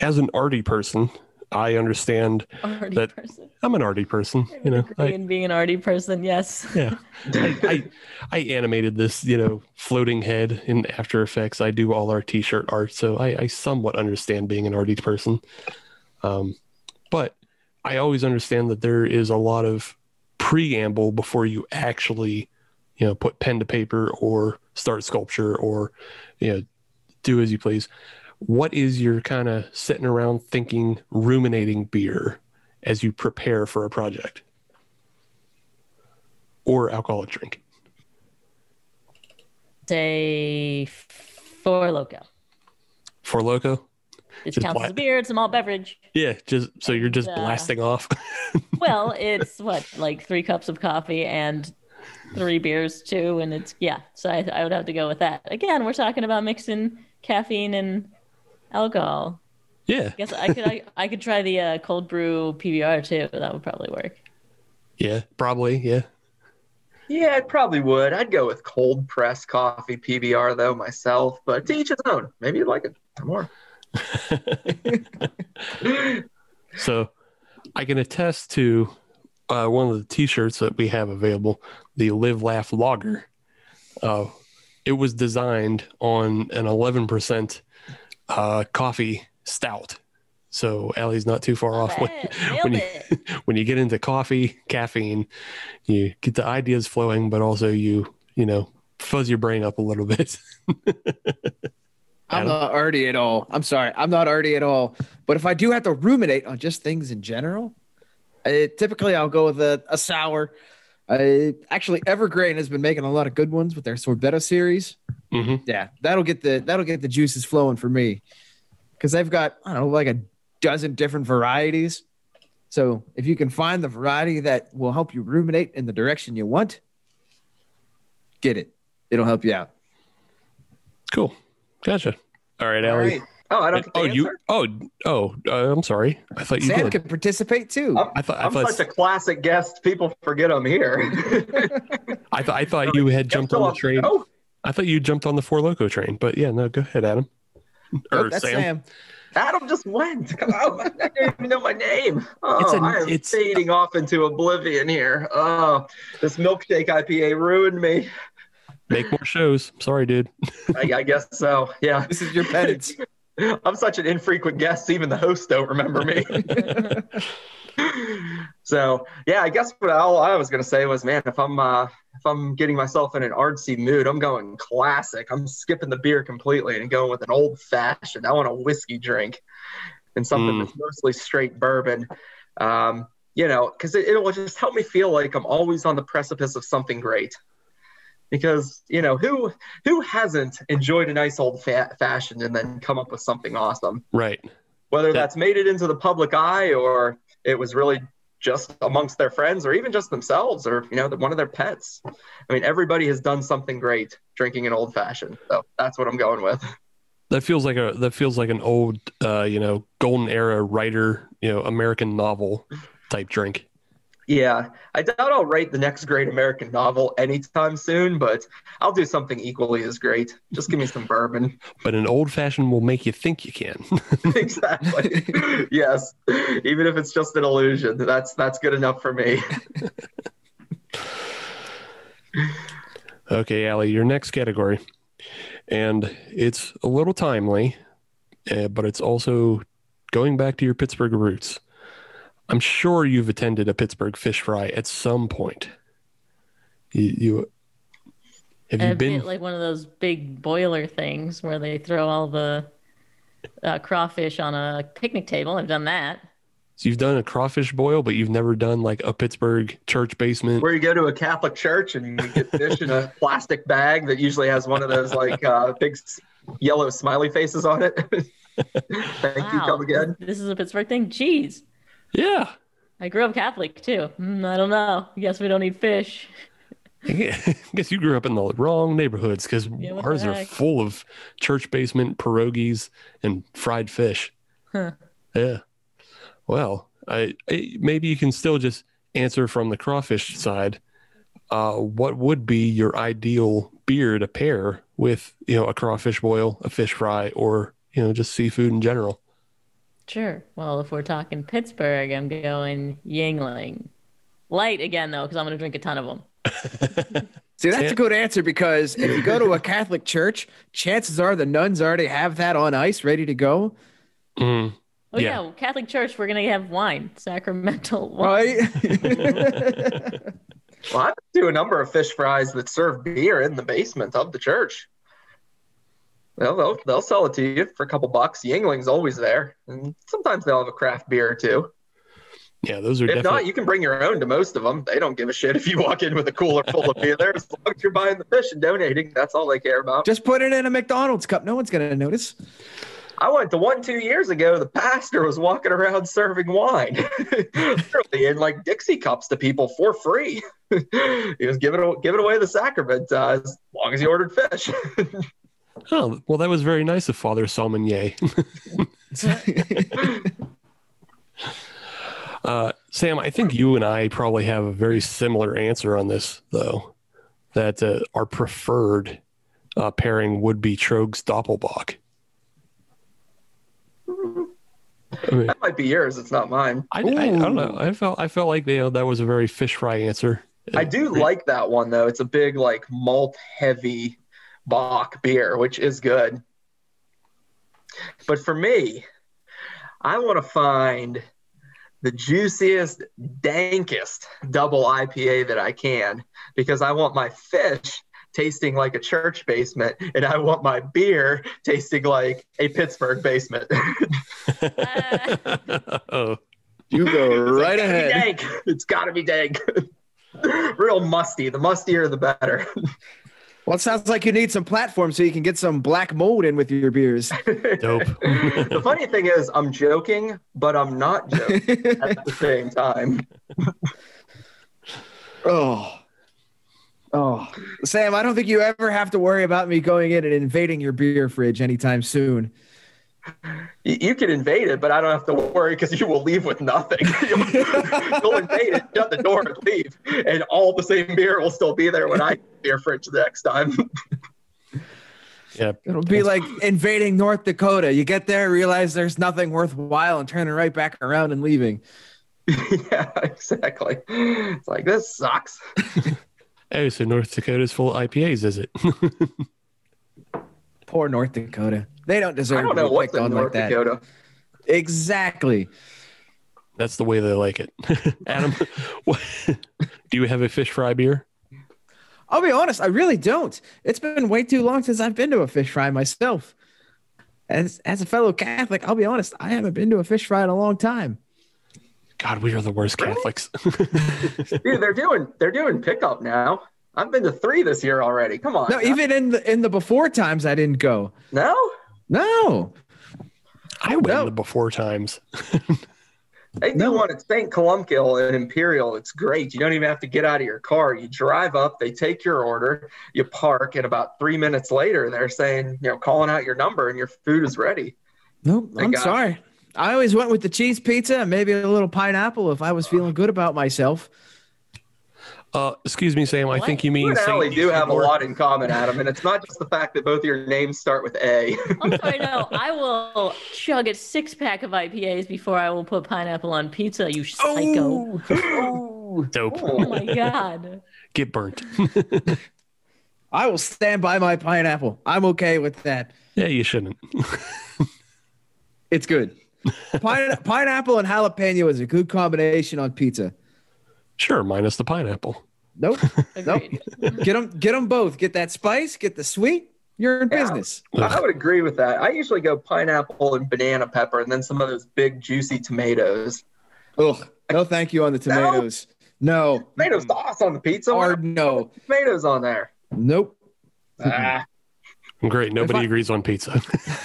as an arty person, I understand Arty That- person. I'm an arty person. You know, Agree I, in being an arty person, yes. yeah. I, I I animated this, you know, floating head in After Effects. I do all our T-shirt art, so I, I somewhat understand being an arty person. Um, but I always understand that there is a lot of preamble before you actually, you know, put pen to paper or start sculpture or, you know, do as you please. What is your kind of sitting around thinking, ruminating beer as you prepare for a project or alcoholic drink? Say four loco. For loco? It Just counts bla- as a beer. It's a malt beverage. Yeah, just so you're just uh, blasting off. Well, it's what like three cups of coffee and three beers too, and it's yeah. So I, I would have to go with that. Again, we're talking about mixing caffeine and alcohol. yeah, I guess I could I, I could try the uh, cold brew PBR too. That would probably work. yeah, probably, yeah. Yeah, it probably would. I'd go with cold press coffee PBR though myself, but to each his own. Maybe you'd like it more. So I can attest to uh, one of the T-shirts that we have available, the Live Laugh Logger. Uh, it was designed on an 11% uh, coffee stout. So Ali's not too far off. When, when you it. when you get into coffee, caffeine, you get the ideas flowing, but also you you know fuzz your brain up a little bit. I'm not arty at all. I'm sorry, I'm not arty at all. But if I do have to ruminate on just things in general, I, typically I'll go with a, a sour. I, actually, Evergreen has been making a lot of good ones with their Sorbetto series. hmm Yeah, that'll get the that'll get the juices flowing for me because they've got I don't know like a dozen different varieties. So if you can find the variety that will help you ruminate in the direction you want, get it. It'll help you out. Cool, gotcha. All right, All Ali. right. Oh, I don't get Oh, you. Oh, oh. Uh, I'm sorry. I thought you Sam did. can participate too. I'm, I thought. I I'm thought. such a classic guest. People forget I'm here. I thought. I thought you had jumped on the train. Oh, I thought you jumped on the Four Loco train. But yeah, no. Go ahead, Adam. Oh, Or that's Sam. Sam. Adam just went. Come on, I don't even know my name. Oh, It's a- I am it's- fading off into oblivion here. Oh, this milkshake IPA ruined me. Make more shows. Sorry, dude. I, I guess so. Yeah. This is your penance. I'm such an infrequent guest, even the hosts don't remember me. so yeah, I guess what all I was gonna say was, man, if I'm uh, if I'm getting myself in an artsy mood, I'm going classic. I'm skipping the beer completely and going with an old fashioned. I want a whiskey drink and something Mm. that's mostly straight bourbon. Um, you know, because it, it'll just help me feel like I'm always on the precipice of something great. Because you know who who hasn't enjoyed a nice old fa- fashioned and then come up with something awesome Right. whether That- that's made it into the public eye or it was really just amongst their friends or even just themselves or you know one of their pets i mean everybody has done something great drinking an old fashioned so that's what i'm going with That feels like a. That feels like an old, uh, you know, golden era writer, you know, American novel type drink. Yeah i doubt i'll write the next great american novel anytime soon but i'll do something equally as great just give me some bourbon But an old fashioned will make you think you can. exactly yes even if it's just an illusion that's that's good enough for me Okay, Ali, your next category. And it's a little timely, uh, but it's also going back to your Pittsburgh roots. I'm sure you've attended a Pittsburgh fish fry at some point. You, you have you been? like one of those big boiler things where they throw all the uh, crawfish on a picnic table. I've done that. so you've done a crawfish boil, but you've never done like a Pittsburgh church basement. where you go to a Catholic church and you get fish in a plastic bag that usually has one of those like uh, big yellow smiley faces on it. Thank you. Come again. This is a Pittsburgh thing. Jeez. Yeah, I grew up Catholic too. Mm, I don't know. I guess we don't eat fish. I guess you grew up in the wrong neighborhoods because Yeah, ours are full of church basement pierogies and fried fish. Huh. Yeah. Well, I, I maybe you can still just answer from the crawfish side. Uh, what would be your ideal beer to pair with, you know, a crawfish boil, a fish fry, or you know, just seafood in general? Sure. Well, if we're talking Pittsburgh, I'm going Yuengling. Light again though, because I'm gonna drink a ton of them. See, that's a good answer because if you go to a Catholic church, chances are the nuns already have that on ice ready to go. Mm. Oh Yeah. yeah, Catholic Church, we're gonna have wine, sacramental wine. Right? Well, I do a number of fish fries that serve beer in the basement of the church. Well, they'll they'll sell it to you for a couple bucks. Yuengling's always there, and sometimes they'll have a craft beer or two. Yeah, those are If definitely. not, you can bring your own to most of them. They don't give a shit if you walk in with a cooler full of beer. There, as long as you're buying the fish and donating, that's all they care about. Just put it in a McDonald's cup. No one's going to notice. I went to one two years ago. The pastor was walking around serving wine, literally in like Dixie cups to people for free. he was giving giving away the sacrament uh, as long as you ordered fish. oh, well, that was very nice of Father Salmonier. Uh, Sam, I think you and I probably have a very similar answer on this, though. That uh, our preferred uh, pairing would be Troegs Doppelbock. I, mean, that might be yours. It's not mine. I, I, I don't know. I felt I felt like you know, that was a very fish fry answer. I do like that one though. It's a big like malt heavy bock beer, which is good. But for me, I want to find the juiciest, dankest double IPA that I can because I want my fish tasting like a church basement and I want my beer tasting like a Pittsburgh basement. oh, You go right It's gotta be ahead. dank. It's got to be dank. Real musty. The mustier, the better. Well, it sounds like you need some platform so you can get some black mold in with your beers. dope. the funny thing is, I'm joking, but I'm not joking at the same time. Oh. Oh. Sam, I don't think you ever have to worry about me going in and invading your beer fridge anytime soon. You, you can invade it, but I don't have to worry because you will leave with nothing. you'll, you'll invade it, shut the door, and leave, and all the same beer will still be there when I get beer fridge the next time. yeah, It'll be like invading North Dakota. You get there, realize there's nothing worthwhile, and turning right back around and leaving. yeah, exactly. It's like this sucks. oh, so North Dakota's full of IPAs, is it? Poor North Dakota. They don't deserve I don't to know be what's picked on in North like that. Dakota. Exactly. That's the way they like it. Adam, what, do you have a fish fry beer? I'll be honest, I really don't. It's been way too long since I've been to a fish fry myself. As as a fellow Catholic, I'll be honest, I haven't been to a fish fry in a long time. God, we are the worst Catholics. Dude, they're doing they're doing pickup now. I've been to three this year already. Come on. No, even in the in the before times I didn't go. no. No. I went No. the before times. They do No. one at St. Columbkille and Imperial. It's great. You don't even have to get out of your car. You drive up, they take your order, you park, and about three minutes later, they're saying, you know, calling out your number and your food is ready. Nope. Thank I'm God. sorry. I always went with the cheese pizza and maybe a little pineapple if I was feeling good about myself. Uh, excuse me, Sam. I think you You mean and Ali do have a lot in common, Adam, and it's not just the fact that both of your names start with A. I'm sorry, no. I will chug a six pack of IPAs before I will put pineapple on pizza, you psycho. Oh, Dope. Oh my god. Get burnt. I will stand by my pineapple. I'm okay with that. yeah, you shouldn't. It's good. Pine- pineapple and jalapeno is a good combination on pizza. Sure, minus the pineapple. Nope. nope. Get them, get them both. Get that spice, get the sweet. You're in Yeah. business. I would agree with that. I usually go pineapple and banana pepper, and then some of those big, juicy tomatoes. Ugh. No, thank you on the tomatoes. No. Tomato sauce on the pizza. Why Hard no. tomatoes on there. Nope. Ah, Great. Nobody I- agrees on pizza.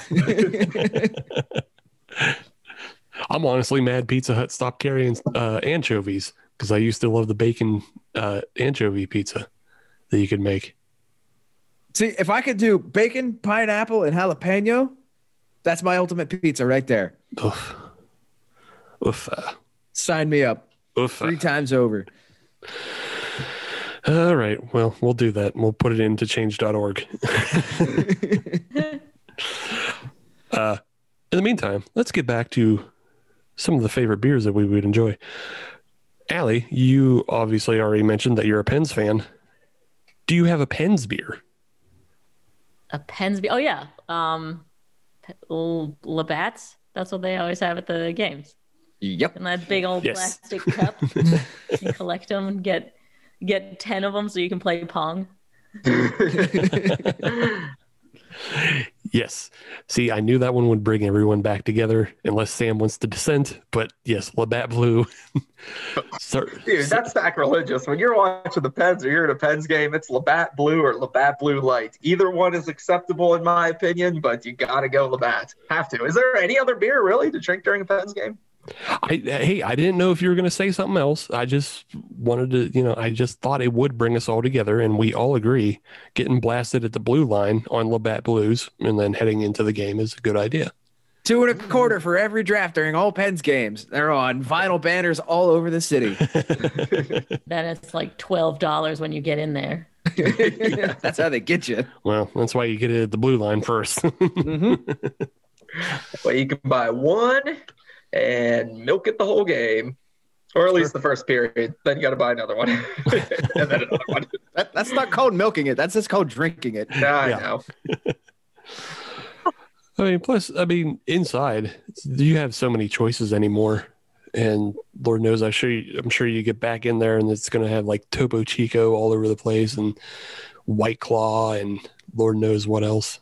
I'm honestly mad Pizza Hut stopped carrying uh, anchovies because I used to love the bacon uh, anchovy pizza that you could make. See, if I could do bacon, pineapple, and jalapeno, that's my ultimate pizza right there. Oof. Oof. uh, Sign me up Oof. uh. three times over. All right. Well, we'll do that. We'll put it into change.org. uh, in the meantime, let's get back to some of the favorite beers that we would enjoy. Ali, you obviously already mentioned that you're a Pens fan. Do you have a Pens beer? A Pens beer? Oh yeah. Um, P- L- Labatt's. That's what they always have at the games. Yep. In that big old Yes. plastic cup. you collect them and get get ten of them so you can play pong. Yes. See, I knew that one would bring everyone back together, unless Sam wants to dissent. But yes, Labatt Blue. Start- Dude, that's sacrilegious. When you're watching the Pens or you're at a Pens game, it's Labatt Blue or Labatt Blue Light. Either one is acceptable in my opinion, but you gotta go Labatt. Have to. Is there any other beer really to drink during a Pens game? I, hey, I didn't know if you were going to say something else. I just wanted to, you know, I just thought it would bring us all together, and we all agree getting blasted at the blue line on Labatt Blues and then heading into the game is a good idea. Two and a quarter for every draft during all Pens games. They're on vinyl banners all over the city. Then it's like twelve dollars when you get in there. That's how they get you. Well, that's why you get it at the blue line first. Mm-hmm. Well, you can buy one and milk it the whole game. Or at least the first period. Then you got to buy another one. and then another one. That, that's not called milking it. That's just called drinking it. Yeah, I Yeah. know. I mean, plus, I mean, inside, it's- you have so many choices anymore. And Lord knows, I sure you, I'm sure you get back in there and it's going to have like Topo Chico all over the place and White Claw and Lord knows what else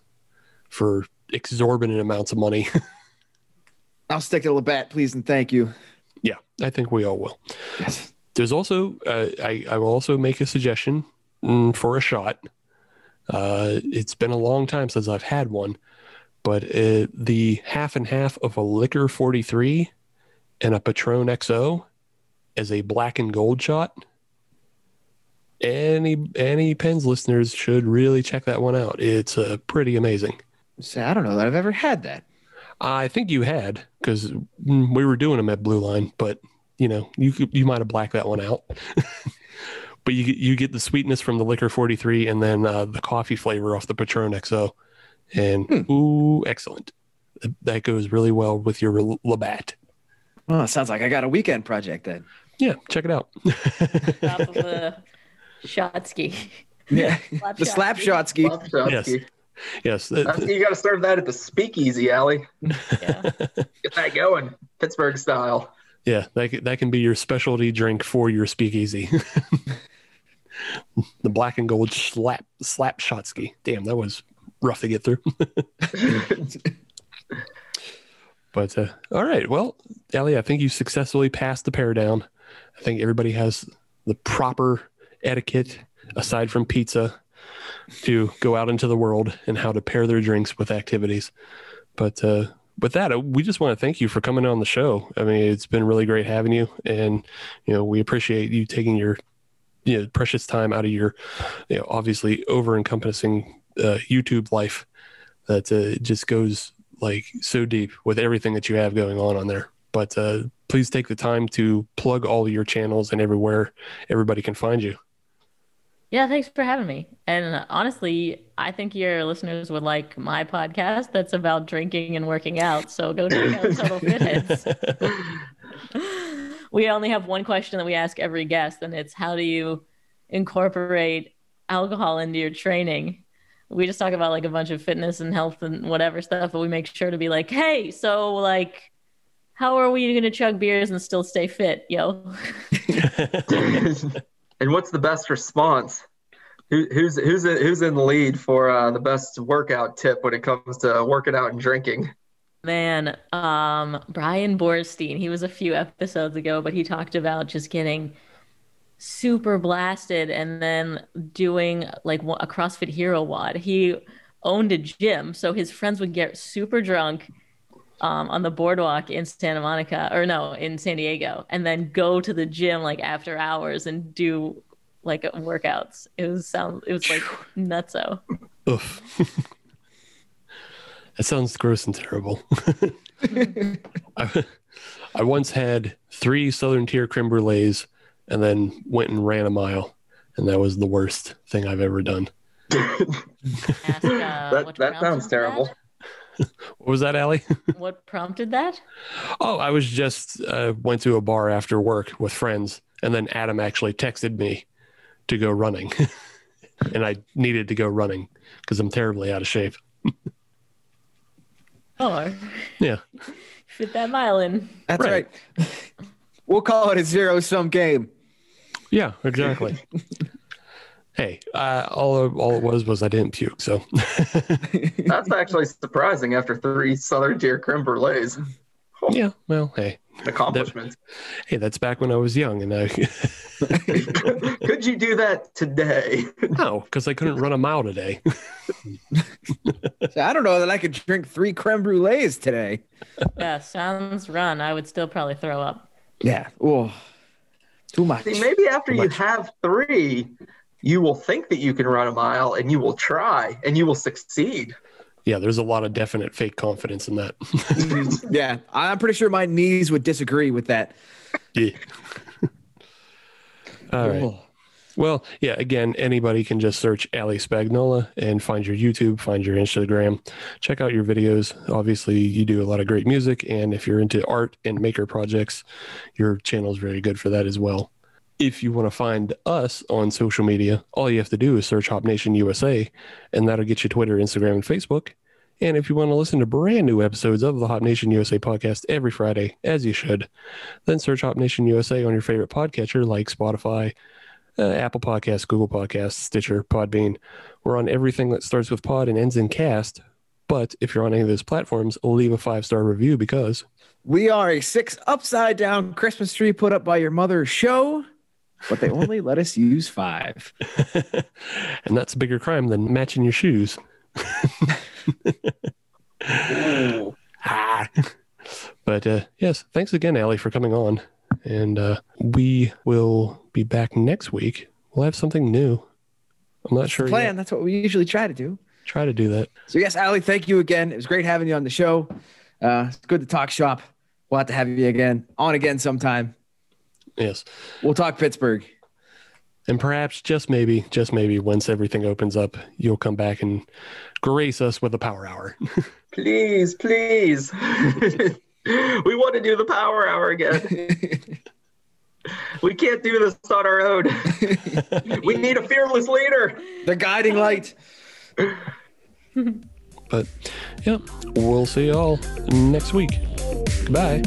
for exorbitant amounts of money. I'll stick to Labatt, please and thank you. yeah, I think we all will. Yes. There's also, uh, I, I will also make a suggestion mm, for a shot. Uh, it's been a long time since I've had one, but uh, the half and half of a Licor 43 and a Patron XO as a black and gold shot. Any any Pens listeners should really check that one out. It's uh, pretty amazing. Say, I don't know that I've ever had that. I think you had because we were doing them at Blue Line, but you know you could, you might have blacked that one out. but you get- you get the sweetness from the Licor 43 and then uh, the coffee flavor off the Patron XO, and ooh, excellent. That goes really well with your L- Labatt. Oh, it sounds like I got a weekend project then. Yeah, check it out. Top of the shot ski. Yeah. Slap the shot slap ski. shot ski. Love Shotski. yes, that- That's- You got to serve that at the speakeasy, Ali. Yeah. Get that going. Pittsburgh style. yeah, that that can be your specialty drink for your speakeasy. the black and gold slap slap shot ski. Damn, that was rough to get through. But uh, all right, well, Ellie, I think you successfully passed the pair down. I think everybody has the proper etiquette, aside from pizza, to go out into the world and how to pair their drinks with activities. But uh, with that, uh, we just want to thank you for coming on the show. I mean, it's been really great having you, and you know, we appreciate you taking your you know precious time out of your you know obviously over encompassing uh, YouTube life that uh, just goes like so deep with everything that you have going on on there. But uh, please take the time to plug all your channels and everywhere everybody can find you. Yeah, thanks for having me. And honestly, I think your listeners would like my podcast that's about drinking and working out. So go check out Total Fitheads. we only have one question that we ask every guest, and it's how do you incorporate alcohol into your training? We just talk about like a bunch of fitness and health and whatever stuff, but we make sure to be like, hey, so like, how are we going to chug beers and still stay fit, yo? and what's the best response? Who, who's who's who's in the lead for uh, the best workout tip when it comes to working out and drinking? Man, um, Brian Borstein, he was a few episodes ago, but he talked about just getting super blasted and then doing like a CrossFit Hero WOD. He owned a gym, so his friends would get super drunk um, on the boardwalk in Santa Monica, or no, in San Diego, and then go to the gym like after hours and do like workouts. It was sound. It was like nutso. Oof. that sounds gross and terrible. I, I once had three Southern Tier creme brulees and then went and ran a mile. And that was the worst thing I've ever done. Ask, uh, that that sounds prompted terrible. What was that, Ali? What prompted that? oh, I was just uh, went to a bar after work with friends. And then Adam actually texted me to go running. and I needed to go running because I'm terribly out of shape. Oh, Yeah. fit that mile in. That's Right. right. we'll call it a zero sum game. Yeah, exactly. Hey, uh, all all it was was I didn't puke. So That's actually surprising after three Southern Tier creme brulees. yeah, well, hey, Accomplishments. hey, that's back when I was young, and I Could you do that today? no, because I couldn't run a mile today. So I don't know that I could drink three creme brulees today. Yeah, sounds run. I would still probably throw up. Yeah. Oh, too much. See, maybe after you much. have three, you will think that you can run a mile and you will try and you will succeed. yeah, there's a lot of definite fake confidence in that. yeah, I'm pretty sure my knees would disagree with that. yeah. All right. Oh. Well, yeah, again, anybody can just search Ali Spagnola and find your YouTube, find your Instagram, check out your videos. Obviously, you do a lot of great music. And if you're into art and maker projects, your channel is very good for that as well. If you want to find us on social media, all you have to do is search Hop Nation USA, and that'll get you Twitter, Instagram, and Facebook. And if you want to listen to brand new episodes of the Hop Nation USA podcast every Friday, as you should, then search Hop Nation USA on your favorite podcatcher like Spotify, uh, Apple Podcasts, Google Podcasts, Stitcher, Podbean. We're on everything that starts with pod and ends in cast. But if you're on any of those platforms, leave a five star review because We are a six upside down Christmas tree put up by your mother show, but they only let us use five. and that's a bigger crime than matching your shoes. Ah. But uh, yes, thanks again, Ali, for coming on. And uh, we will be back next week. We'll have something new. I'm not sure. Plan. Yet. That's what we usually try to do. Try to do that. So yes, Ali, thank you again. It was great having you on the show. Uh, it's good to talk shop. We'll have to have you again on again sometime. Yes. We'll talk Pittsburgh. And perhaps, just maybe, just maybe, once everything opens up, you'll come back and grace us with a power hour. Please, please. we want to do the power hour again. we can't do this on our own. we need a fearless leader. The guiding light. but yeah, we'll see you all next week. Goodbye.